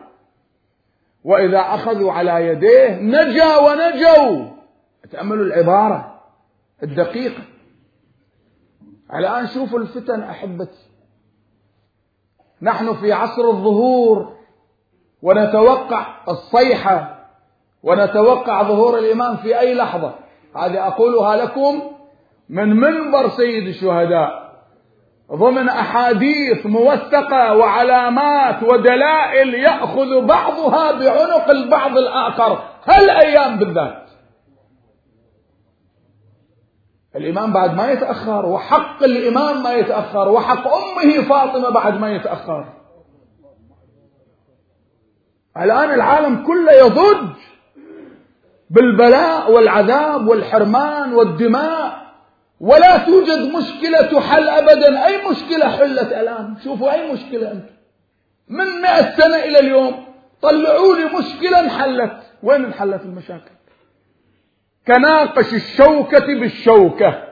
[SPEAKER 1] وإذا أخذوا على يديه نجا ونجوا. تأملوا العبارة الدقيقة. الآن شوفوا الفتن أحبتي. نحن في عصر الظهور ونتوقع الصيحة ونتوقع ظهور الإمام في أي لحظة. هذه أقولها لكم من منبر سيد الشهداء ضمن أحاديث موثقة وعلامات ودلائل يأخذ بعضها بعنق البعض الآخر هالأيام بالذات. الإمام بعد ما يتأخر وحق الإمام ما يتأخر وحق أمه فاطمة بعد ما يتأخر. الآن العالم كله يضج بالبلاء والعذاب والحرمان والدماء. ولا توجد مشكلة تحل أبدا. أي مشكلة حلت الآن؟ شوفوا أي مشكلة أنتم من مئة سنة إلى اليوم طلعوا لي مشكلة انحلت. وين انحلت المشاكل؟ كناقش الشوكة بالشوكة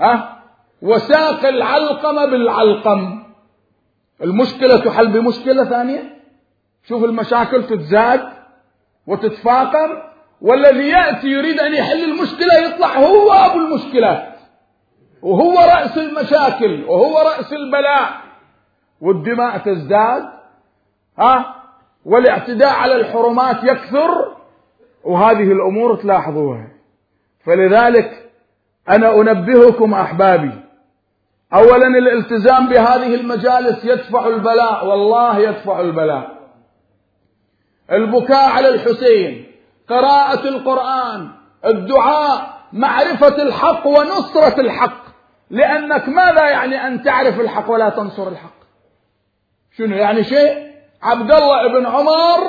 [SPEAKER 1] ها؟ وساق العلقم بالعلقم. المشكلة تحل بمشكلة ثانية؟ شوف المشاكل تتزاد وتتفاقم والذي يأتي يريد أن يحل المشكلة يطلع هو أبو المشكلات. وهو رأس المشاكل وهو رأس البلاء. والدماء تزداد ها؟ والاعتداء على الحرمات يكثر وهذه الأمور تلاحظوها. فلذلك أنا أنبهكم أحبابي. أولا الالتزام بهذه المجالس يدفع البلاء والله يدفع البلاء. البكاء على الحسين قراءة القرآن الدعاء معرفة الحق ونصرة الحق. لأنك ماذا يعني أن تعرف الحق ولا تنصر الحق؟ شنو يعني شيء؟ عبد الله بن عمر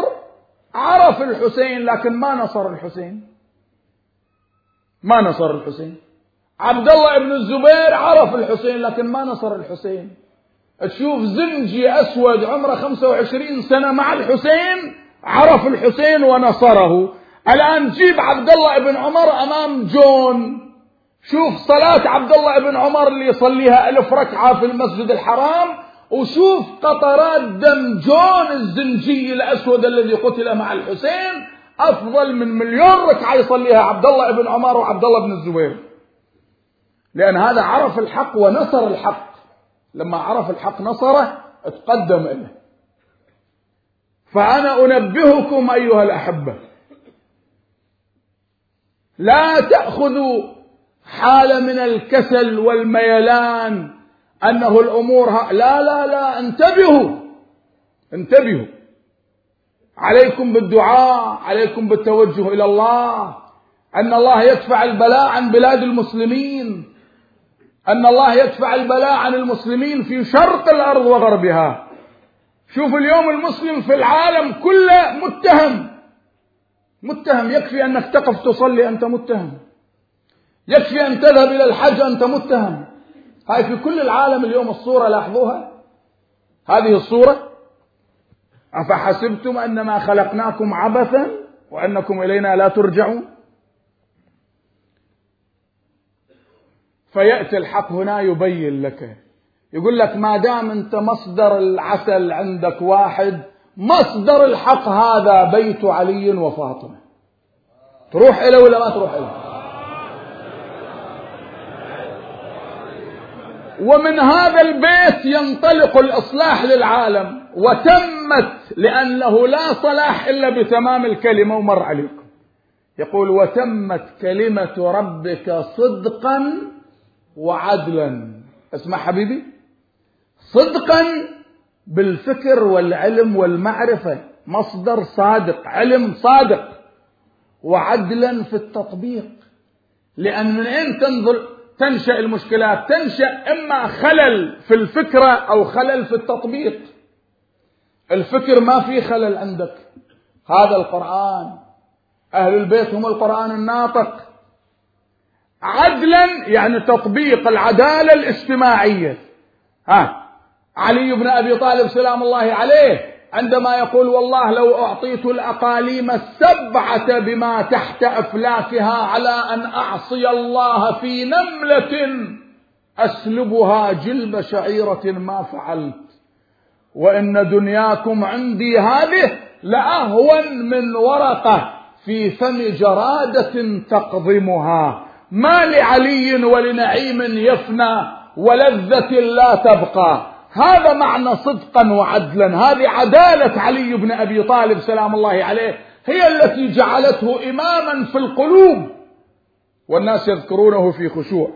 [SPEAKER 1] عرف الحسين لكن ما نصر الحسين. ما نصر الحسين. عبد الله بن الزبير عرف الحسين لكن ما نصر الحسين. تشوف زنجي أسود عمره 25 سنة مع الحسين عرف الحسين ونصره. الآن جيب عبد الله بن عمر أمام جون. شوف صلاة عبد الله بن عمر اللي يصليها ألف ركعة في المسجد الحرام وشوف قطرات دم جون الزنجي الأسود الذي قتل مع الحسين أفضل من مليون ركعة يصليها عبد الله بن عمر وعبد الله بن الزبير. لأن هذا عرف الحق ونصر الحق. لما عرف الحق نصره تقدم إليه. فأنا أنبهكم أيها الأحبة لا تأخذوا حالة من الكسل والميلان أنه الأمور ها لا لا لا انتبهوا انتبهوا. عليكم بالدعاء عليكم بالتوجه إلى الله أن الله يدفع البلاء عن بلاد المسلمين أن الله يدفع البلاء عن المسلمين في شرق الأرض وغربها. شوف اليوم المسلم في العالم كله متهم متهم. يكفي أنك تقف تصلي أنت متهم. يكفي أن تذهب إلى الحج أنت متهم. هاي في كل العالم اليوم الصورة لاحظوها. هذه الصورة. أفحسبتم أنما خلقناكم عبثا وأنكم إلينا لا ترجعون؟ فيأتي الحق هنا يبين لك. يقول لك ما دام أنت مصدر العسل عندك واحد مصدر الحق هذا بيت علي وفاطمة. تروح إليه ولا ما تروح إليه ومن هذا البيت ينطلق الإصلاح للعالم وتمت لأنه لا صلاح إلا بتمام الكلمة ومر عليكم. يقول وتمت كلمة ربك صدقا وعدلا. اسمع حبيبي. صدقا بالفكر والعلم والمعرفة مصدر صادق علم صادق وعدلا في التطبيق. لأن من أين تنظر؟ تنشأ المشكلات تنشأ إما خلل في الفكرة أو خلل في التطبيق. الفكر ما في خلل عندك. هذا القرآن. أهل البيت هم القرآن الناطق. عدلا يعني تطبيق العدالة الاجتماعية. ها علي بن أبي طالب سلام الله عليه عندما يقول والله لو أعطيت الأقاليم السبعة بما تحت أفلاكها على أن أعصي الله في نملة أسلبها جلب شعيرة ما فعلت. وإن دنياكم عندي هذه لأهون من ورقة في فم جرادة تقضمها. ما لعلي ولنعيم يفنى ولذة لا تبقى. هذا معنى صدقا وعدلا. هذه عدالة علي بن أبي طالب سلام الله عليه هي التي جعلته إماما في القلوب والناس يذكرونه في خشوع.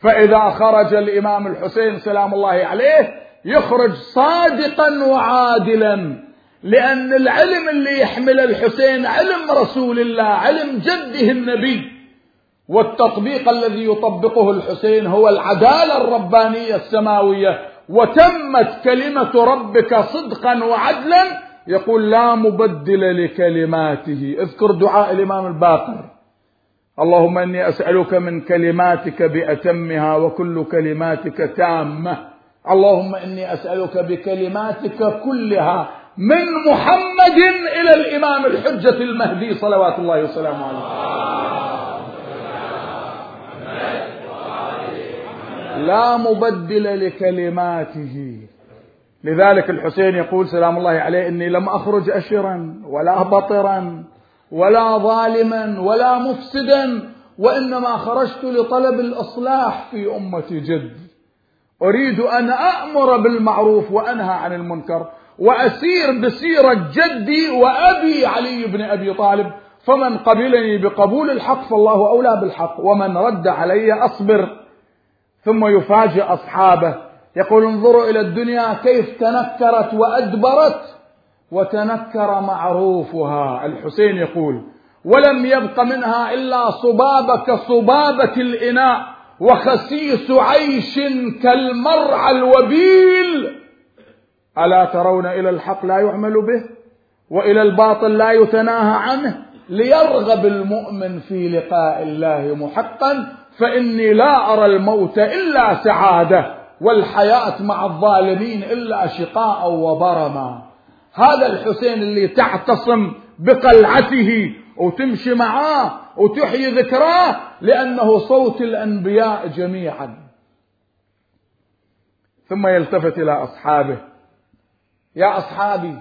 [SPEAKER 1] فإذا خرج الإمام الحسين سلام الله عليه يخرج صادقا وعادلا لأن العلم اللي يحمل الحسين علم رسول الله علم جده النبي. والتطبيق الذي يطبقه الحسين هو العدالة الربانية السماوية. وتمت كلمة ربك صدقا وعدلا يقول لا مبدل لكلماته. اذكر دعاء الإمام الباقر. اللهم إني أسألك من كلماتك بأتمها وكل كلماتك تامة. اللهم إني أسألك بكلماتك كلها من محمد إلى الإمام الحجة المهدي صلوات الله وسلامه عليه. لا مبدل لكلماته. لذلك الحسين يقول سلام الله عليه إني لم أخرج اشرا ولا بطرا ولا ظالما ولا مفسدا وإنما خرجت لطلب الإصلاح في أمة جد. أريد أن أمر بالمعروف وأنهى عن المنكر وأسير بسيرة جدي وأبي علي بن أبي طالب فمن قبلني بقبول الحق فالله أولى بالحق ومن رد علي أصبر ثم يفاجئ أصحابه يقول انظروا إلى الدنيا كيف تنكرت وأدبرت وتنكر معروفها الحسين يقول ولم يبق منها إلا صبابة كصبابة الإناء وخسيس عيش كالمرعى الوبيل. ألا ترون إلى الحق لا يعمل به وإلى الباطل لا يتناهى عنه؟ ليرغب المؤمن في لقاء الله محقا فإني لا أرى الموت إلا سعادة والحياة مع الظالمين إلا شقاء وبرما. هذا الحسين اللي تعتصم بقلعته وتمشي معاه وتحيي ذكراه لأنه صوت الأنبياء جميعا. ثم يلتفت إلى أصحابه. يا أصحابي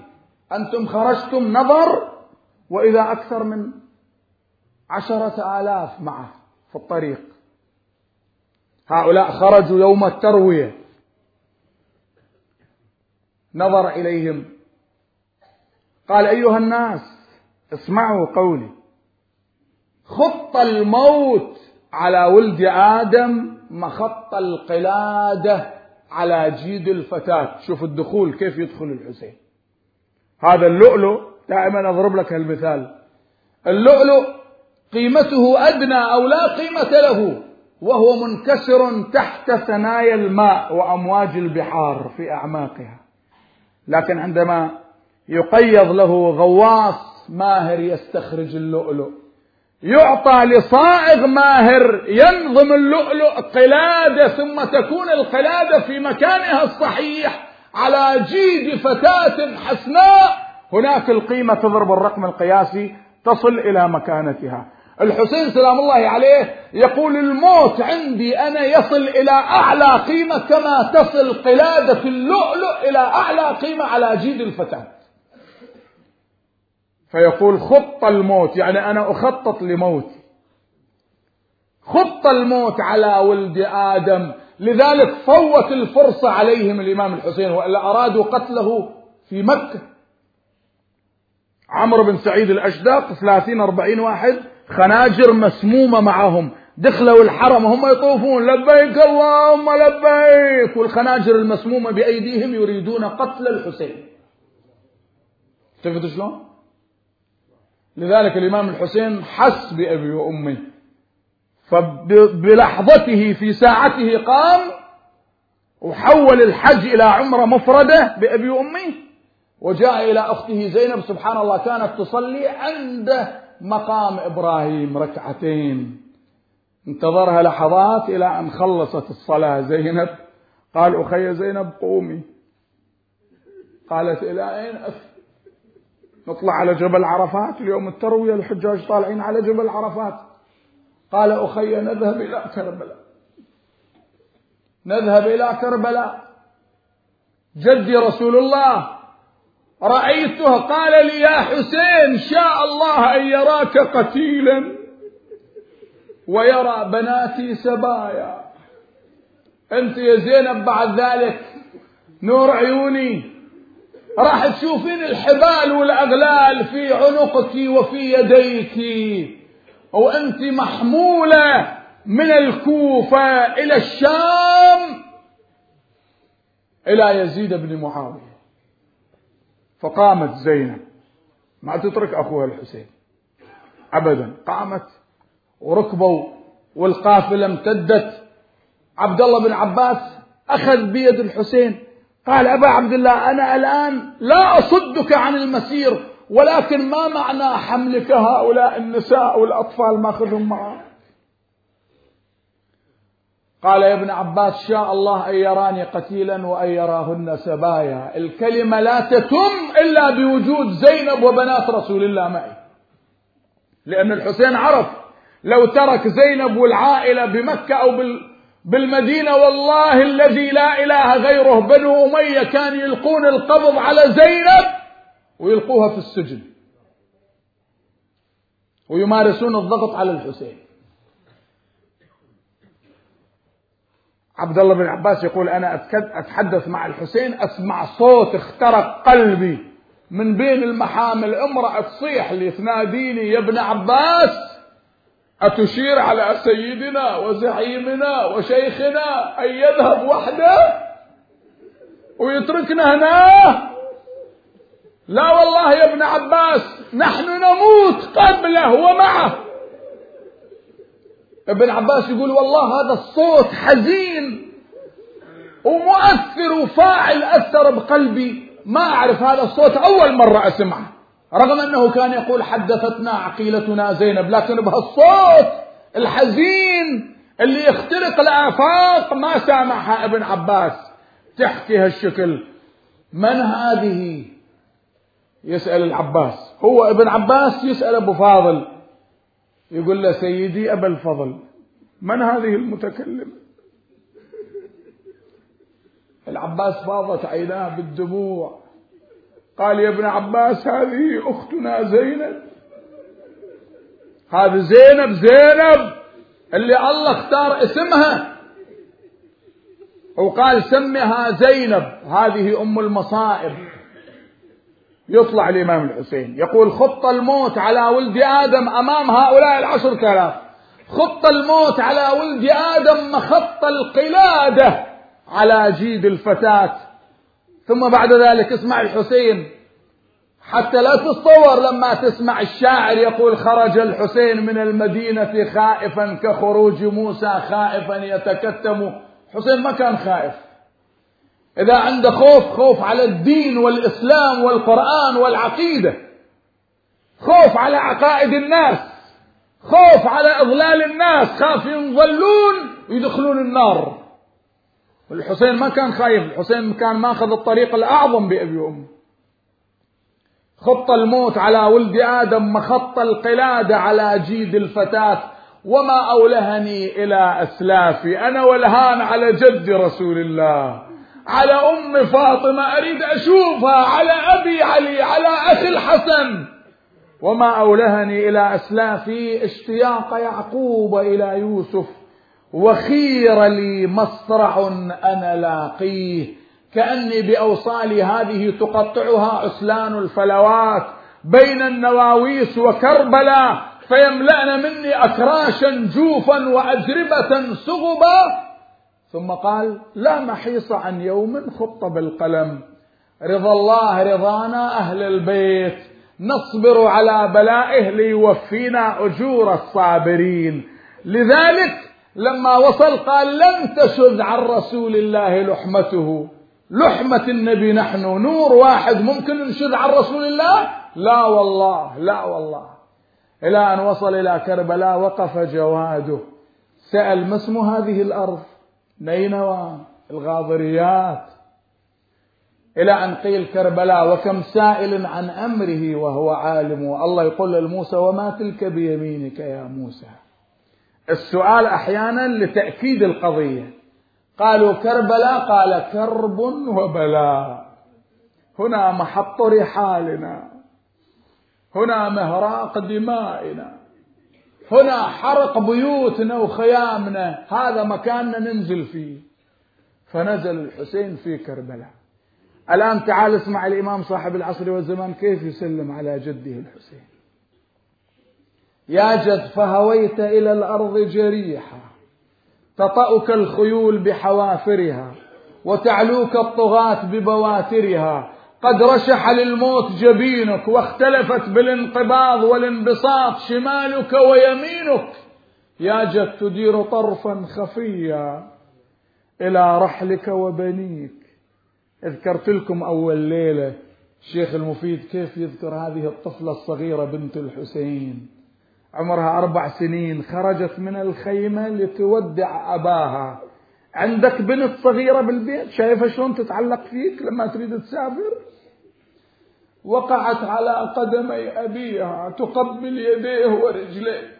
[SPEAKER 1] أنتم خرجتم نظر وإذا أكثر من عشرة آلاف معه في الطريق. هؤلاء خرجوا يوم التروية. نظر إليهم. قال أيها الناس اسمعوا قولي. خط الموت على ولد آدم مخط القلادة على جيد الفتاة. شوف الدخول كيف يدخل الحسين. هذا اللؤلؤ دائما أضرب لك المثال. اللؤلؤ قيمته أدنى أو لا قيمة له وهو منكسر تحت ثنايا الماء وأمواج البحار في أعماقها. لكن عندما يقيض له غواص ماهر يستخرج اللؤلؤ. يعطى لصائغ ماهر ينظم اللؤلؤ قلادة ثم تكون القلادة في مكانها الصحيح على جيد فتاة حسناء هناك القيمة تضرب الرقم القياسي تصل إلى مكانتها. الحسين سلام الله عليه يقول الموت عندي أنا يصل إلى أعلى قيمة كما تصل قلادة اللؤلؤ إلى أعلى قيمة على جيد الفتاة. فيقول خط الموت يعني أنا أخطط لموتي خط الموت على ولد آدم لذلك فوت الفرصة عليهم الإمام الحسين وإلا أرادوا قتله في مكة. عمرو بن سعيد الأشداق ثلاثين أربعين واحد خناجر مسمومة معهم دخلوا الحرم وهم يطوفون لبيك اللهم لبيك والخناجر المسمومة بأيديهم يريدون قتل الحسين شفتوا شلون؟ لذلك الإمام الحسين حس بأبي وأمي فبلحظته في ساعته قام وحول الحج إلى عمرة مفردة بأبي وأمي وجاء إلى أخته زينب سبحان الله كانت تصلي عنده مقام إبراهيم ركعتين. انتظرها لحظات إلى أن خلصت الصلاة. زينب قال أخي زينب قومي. قالت إلى أين نطلع على جبل عرفات. اليوم التروية الحجاج طالعين على جبل عرفات. قال أخي نذهب إلى كربلاء. نذهب إلى كربلاء. جدي رسول الله. رأيته قال لي يا حسين شاء الله أن يراك قتيلا ويرى بناتي سبايا. أنت يا زينب بعد ذلك نور عيوني. راح تشوفين الحبال والأغلال في عنقك وفي يديك. وأنت محمولة من الكوفة إلى الشام إلى يزيد بن معاوية. فقامت زينب. ما تترك أخوها الحسين. أبدا. قامت وركبوا والقافلة امتدت. عبد الله بن عباس أخذ بيد الحسين. قال أبا عبد الله أنا الآن لا أصدك عن المسير ولكن ما معنى حملك هؤلاء النساء والأطفال ماخذهم معه قال يا ابن عباس شاء الله أن يراني قتيلا وأن يراهن سبايا. الكلمة لا تتم إلا بوجود زينب وبنات رسول الله معي. لأن الحسين عرف لو ترك زينب والعائلة بمكة أو بالمدينة والله الذي لا إله غيره بنو أمية كان يلقون القبض على زينب ويلقوها في السجن. ويمارسون الضغط على الحسين. عبد الله بن عباس يقول أنا أتحدث مع الحسين أسمع صوت اخترق قلبي. من بين المحامل امرأة تصيح لي تناديني يا ابن عباس أتشير على سيدنا وزعيمنا وشيخنا أن يذهب وحده ويتركنا هنا؟ لا والله يا ابن عباس نحن نموت قبله ومعه. ابن عباس يقول والله هذا الصوت حزين ومؤثر وفاعل أثر بقلبي. ما أعرف هذا الصوت أول مرة أسمعه رغم أنه كان يقول حدثتنا عقيلتنا زينب لكن بهالصوت الحزين اللي يخترق الآفاق ما سامعها ابن عباس. تحكي هالشكل. من هذه؟ يسأل العباس. هو ابن عباس يسأل أبو فاضل. يقول له سيدي أبا الفضل. من هذه المتكلمة؟ العباس فاضت عيناه بالدموع. قال يا ابن عباس هذه أختنا زينب. هذه زينب زينب اللي الله اختار اسمها. وقال سمها زينب هذه أم المصائب. يطلع الإمام الحسين. يقول خط الموت على ولد آدم أمام هؤلاء العشر آلاف. خط الموت على ولد آدم مخط القلادة على جيد الفتاة. ثم بعد ذلك اسمع الحسين. حتى لا تتصور لما تسمع الشاعر يقول خرج الحسين من المدينة خائفا كخروج موسى خائفا يتكتم. حسين ما كان خائف. إذا عنده خوف خوف على الدين والإسلام والقرآن والعقيدة. خوف على عقائد الناس. خوف على إضلال الناس. خاف ينظلون ويدخلون النار. الحسين ما كان خايف. الحسين كان ماخذ الطريق الأعظم بأبي وأمه. خط الموت على ولد آدم مخط القلادة على جيد الفتاة. وما أولهني إلى أسلافي. أنا والهان على جد رسول الله. على أم فاطمة أريد أشوفها على أبي علي على أخي الحسن. وما أولهني إلى أسلافي اشتياق يعقوب إلى يوسف وخير لي مصرع أنا لاقيه. كأني بأوصالي هذه تقطعها عسلان الفلوات بين النواويس وكربلاء فيملأن مني أكراشا جوفا وأجربة صغبا ثم قال لا محيص عن يوم خط بالقلم. رضا الله رضانا أهل البيت. نصبر على بلائه ليوفينا أجور الصابرين. لذلك لما وصل قال لن تشذ عن رسول الله لحمته. لحمة النبي نحن نور واحد ممكن نشذ عن رسول الله؟ لا والله لا والله. إلى أن وصل إلى كربلاء وقف جواده. سأل ما اسم هذه الأرض؟ نينوى الغاضريات إلى أن قيل كربلاء وكم سائل عن أمره وهو عالم. الله يقول لموسى وما تلك بيمينك يا موسى. السؤال أحيانا لتأكيد القضية. قالوا كربلاء قال كرب وبلاء. هنا محط رحالنا. هنا مهراق دمائنا. هنا حرق بيوتنا وخيامنا. هذا مكاننا ننزل فيه. فنزل الحسين في كربلاء. الآن تعال اسمع الإمام صاحب العصر والزمان كيف يسلم على جده الحسين. يا جد فهويت إلى الأرض جريحا. تطأك الخيول بحوافرها وتعلوك الطغاة ببواترها. قد رشح للموت جبينك واختلفت بالانقباض والانبساط شمالك ويمينك. يا جد تدير طرفا خفيا إلى رحلك وبنيك. ذكرت لكم أول ليلة الشيخ المفيد كيف يذكر هذه الطفلة الصغيرة بنت الحسين. عمرها أربع سنين خرجت من الخيمة لتودع أباها. عندك بنت صغيرة بالبيت؟ شايفة شلون تتعلق فيك لما تريد تسافر؟ وقعت على قدمي أبيها تقبل يديه ورجليه.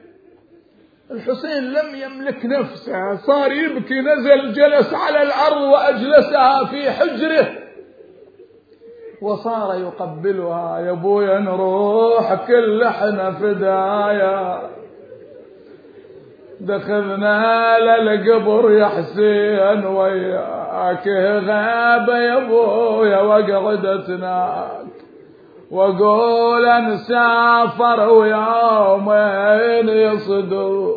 [SPEAKER 1] الحسين لم يملك نفسه صار يبكي نزل جلس على الأرض وأجلسها في حجره. وصار يقبلها يا أبويا نروح كل إحنا فدايا. دخلنا للقبر يا حسين وياك غابة يا أبويا وقعدتناك واقول نسافر ويومين يصدر.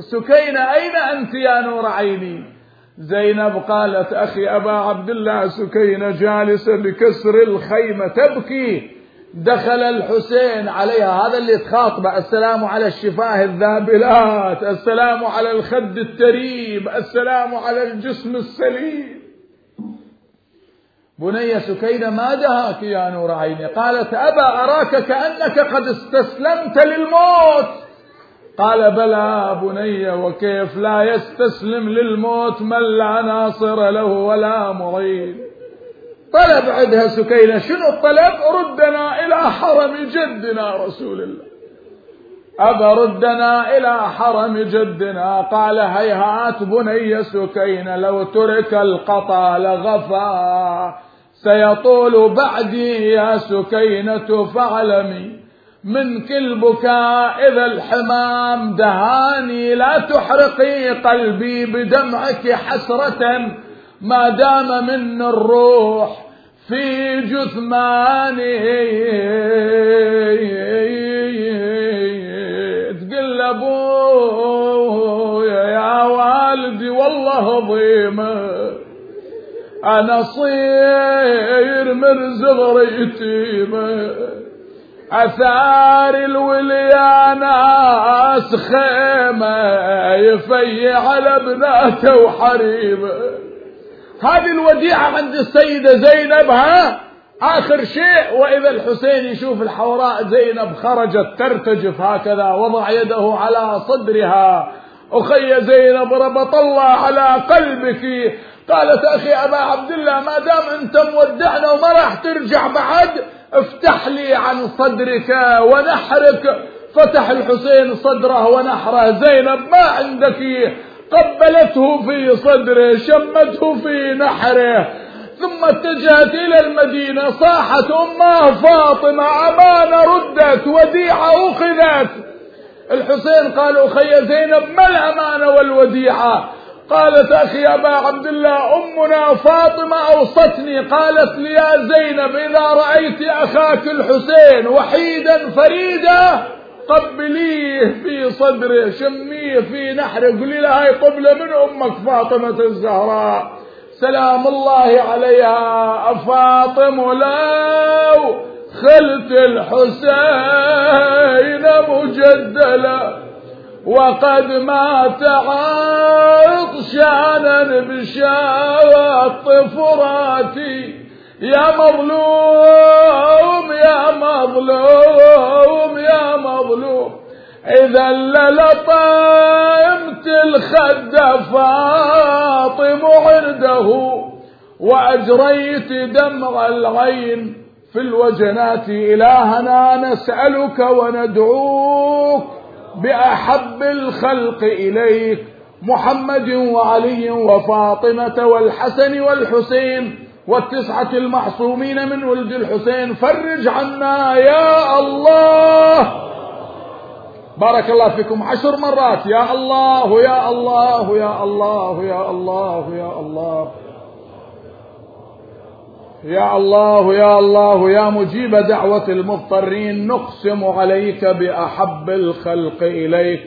[SPEAKER 1] سكينة أين أنت يا نور عيني؟ زينب قالت أخي أبا عبد الله سكينة جالسة بكسر الخيمة تبكي. دخل الحسين عليها. هذا اللي تخاطبه. السلام على الشفاه الذابلات السلام على الخد التريب السلام على الجسم السليم. بني سكينة ما دهاك يا نور عيني؟ قالت أبا أراك كأنك قد استسلمت للموت. قال بلى بني وكيف لا يستسلم للموت؟ من لا ناصر له ولا معين طلب عندها سكينة. شنو الطلب؟ ردنا إلى حرم جدنا رسول الله. أبا ردنا إلى حرم جدنا. قال هيهات بني سكينة لو ترك القطا لغفا سيطول بعدي يا سكينة فاعلمي من كل بكاء إذا الحمام دهاني لا تحرقي قلبي بدمعك حسرة ما دام من الروح في جثماني تقل أبويا يا والدي والله ضيمه أنا صير من صغري يتيمه أثار الوليا ناس خيمه يفي على بناته وحريمة. هذه الوديعة عند السيدة زينب ها؟ آخر شيء وإذا الحسين يشوف الحوراء زينب خرجت ترتجف هكذا وضع يده على صدرها. أخي زينب ربط الله على قلبك. قالت أخي أبا عبد الله ما دام أنت مودعنا وما راح ترجع بعد افتح لي عن صدرك ونحرك فتح الحسين صدره ونحره. زينب ما عندك؟ قبلته في صدره شمته في نحره. ثم اتجهت إلى المدينة صاحت أمه فاطمة أمانة ردت وديعة أخذت. الحسين قال أخي زينب ما الأمانة والوديعة؟ قالت أخي أبا عبد الله أمنا فاطمة أوصتني قالت لي يا زينب إذا رأيت أخاك الحسين وحيدا فريدا قبليه في صدره شميه في نحره قولي لها هاي قبلة من أمك فاطمة الزهراء. سلام الله عليها. فاطمة لو خلت الحسين مجدلا وقد مات عطشانا بشاط فراتي يا مظلوم يا مظلوم يا مظلوم. إذا للطمت الخد فاطم عرده وأجريت دمع العين في الوجنات. إلهنا نسألك وندعوك بأحب الخلق إليك محمد وعلي وفاطمة والحسن والحسين والتسعة المعصومين من ولد الحسين. فرج عنا يا الله. بارك الله فيكم. عشر مرات. يا الله يا الله يا الله يا الله يا الله. يا الله يا الله يا مجيب دعوة المضطرين نقسم عليك بأحب الخلق إليك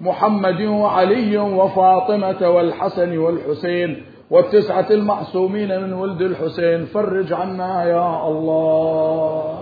[SPEAKER 1] محمد وعلي وفاطمة والحسن والحسين والتسعة المعصومين من ولد الحسين. فرج عنا يا الله.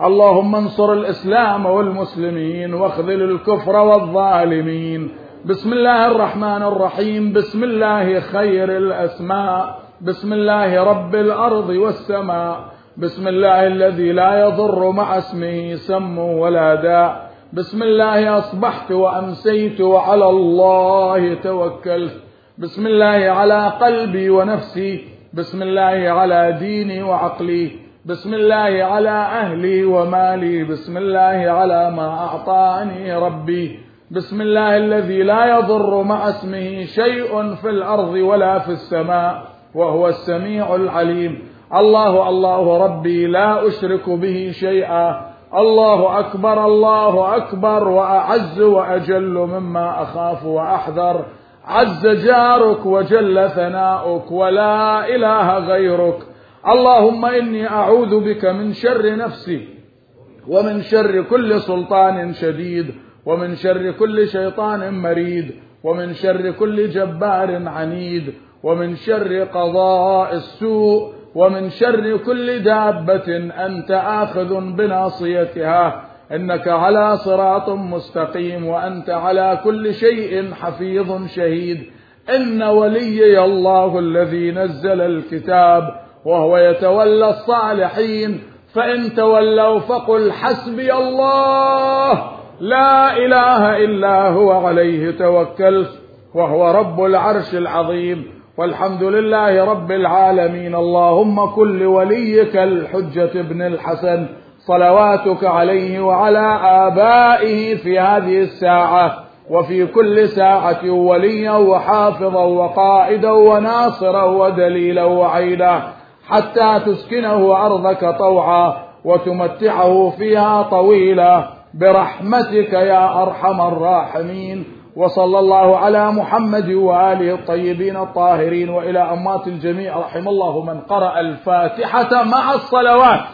[SPEAKER 1] اللهم انصر الإسلام والمسلمين واخذل الكفر والظالمين. بسم الله الرحمن الرحيم. بسم الله خير الأسماء. بسم الله رب الأرض والسماء. بسم الله الذي لا يضر مع اسمه سم ولا داء. بسم الله أصبحت وأمسيت وعلى الله توكلت. بسم الله على قلبي ونفسي. بسم الله على ديني وعقلي. بسم الله على أهلي ومالي. بسم الله على ما أعطاني ربي. بسم الله الذي لا يضر مع اسمه شيء في الأرض ولا في السماء. وهو السميع العليم. الله الله ربي لا أشرك به شيئا. الله أكبر الله أكبر وأعز وأجل مما أخاف وأحذر. عز جارك وجل ثناؤك ولا إله غيرك. اللهم إني أعوذ بك من شر نفسي ومن شر كل سلطان شديد ومن شر كل شيطان مريد ومن شر كل جبار عنيد. ومن شر قضاء السوء ومن شر كل دابة أنت آخذ بناصيتها إنك على صراط مستقيم وأنت على كل شيء حفيظ شهيد إن وليي الله الذي نزل الكتاب وهو يتولى الصالحين فإن تولوا فقل حسبي الله لا إله إلا هو عليه توكلت وهو رب العرش العظيم والحمد لله رب العالمين. اللهم كل وليك الحجة ابن الحسن صلواتك عليه وعلى آبائه في هذه الساعة وفي كل ساعة وليا وحافظا وقائدا وناصرا ودليلا وعيدا حتى تسكنه أرضك طوعا وتمتعه فيها طويلا. برحمتك يا أرحم الراحمين. وصلى الله على محمد وآله الطيبين الطاهرين وإلى أمات الجميع رحم الله من قرأ الفاتحة مع الصلوات.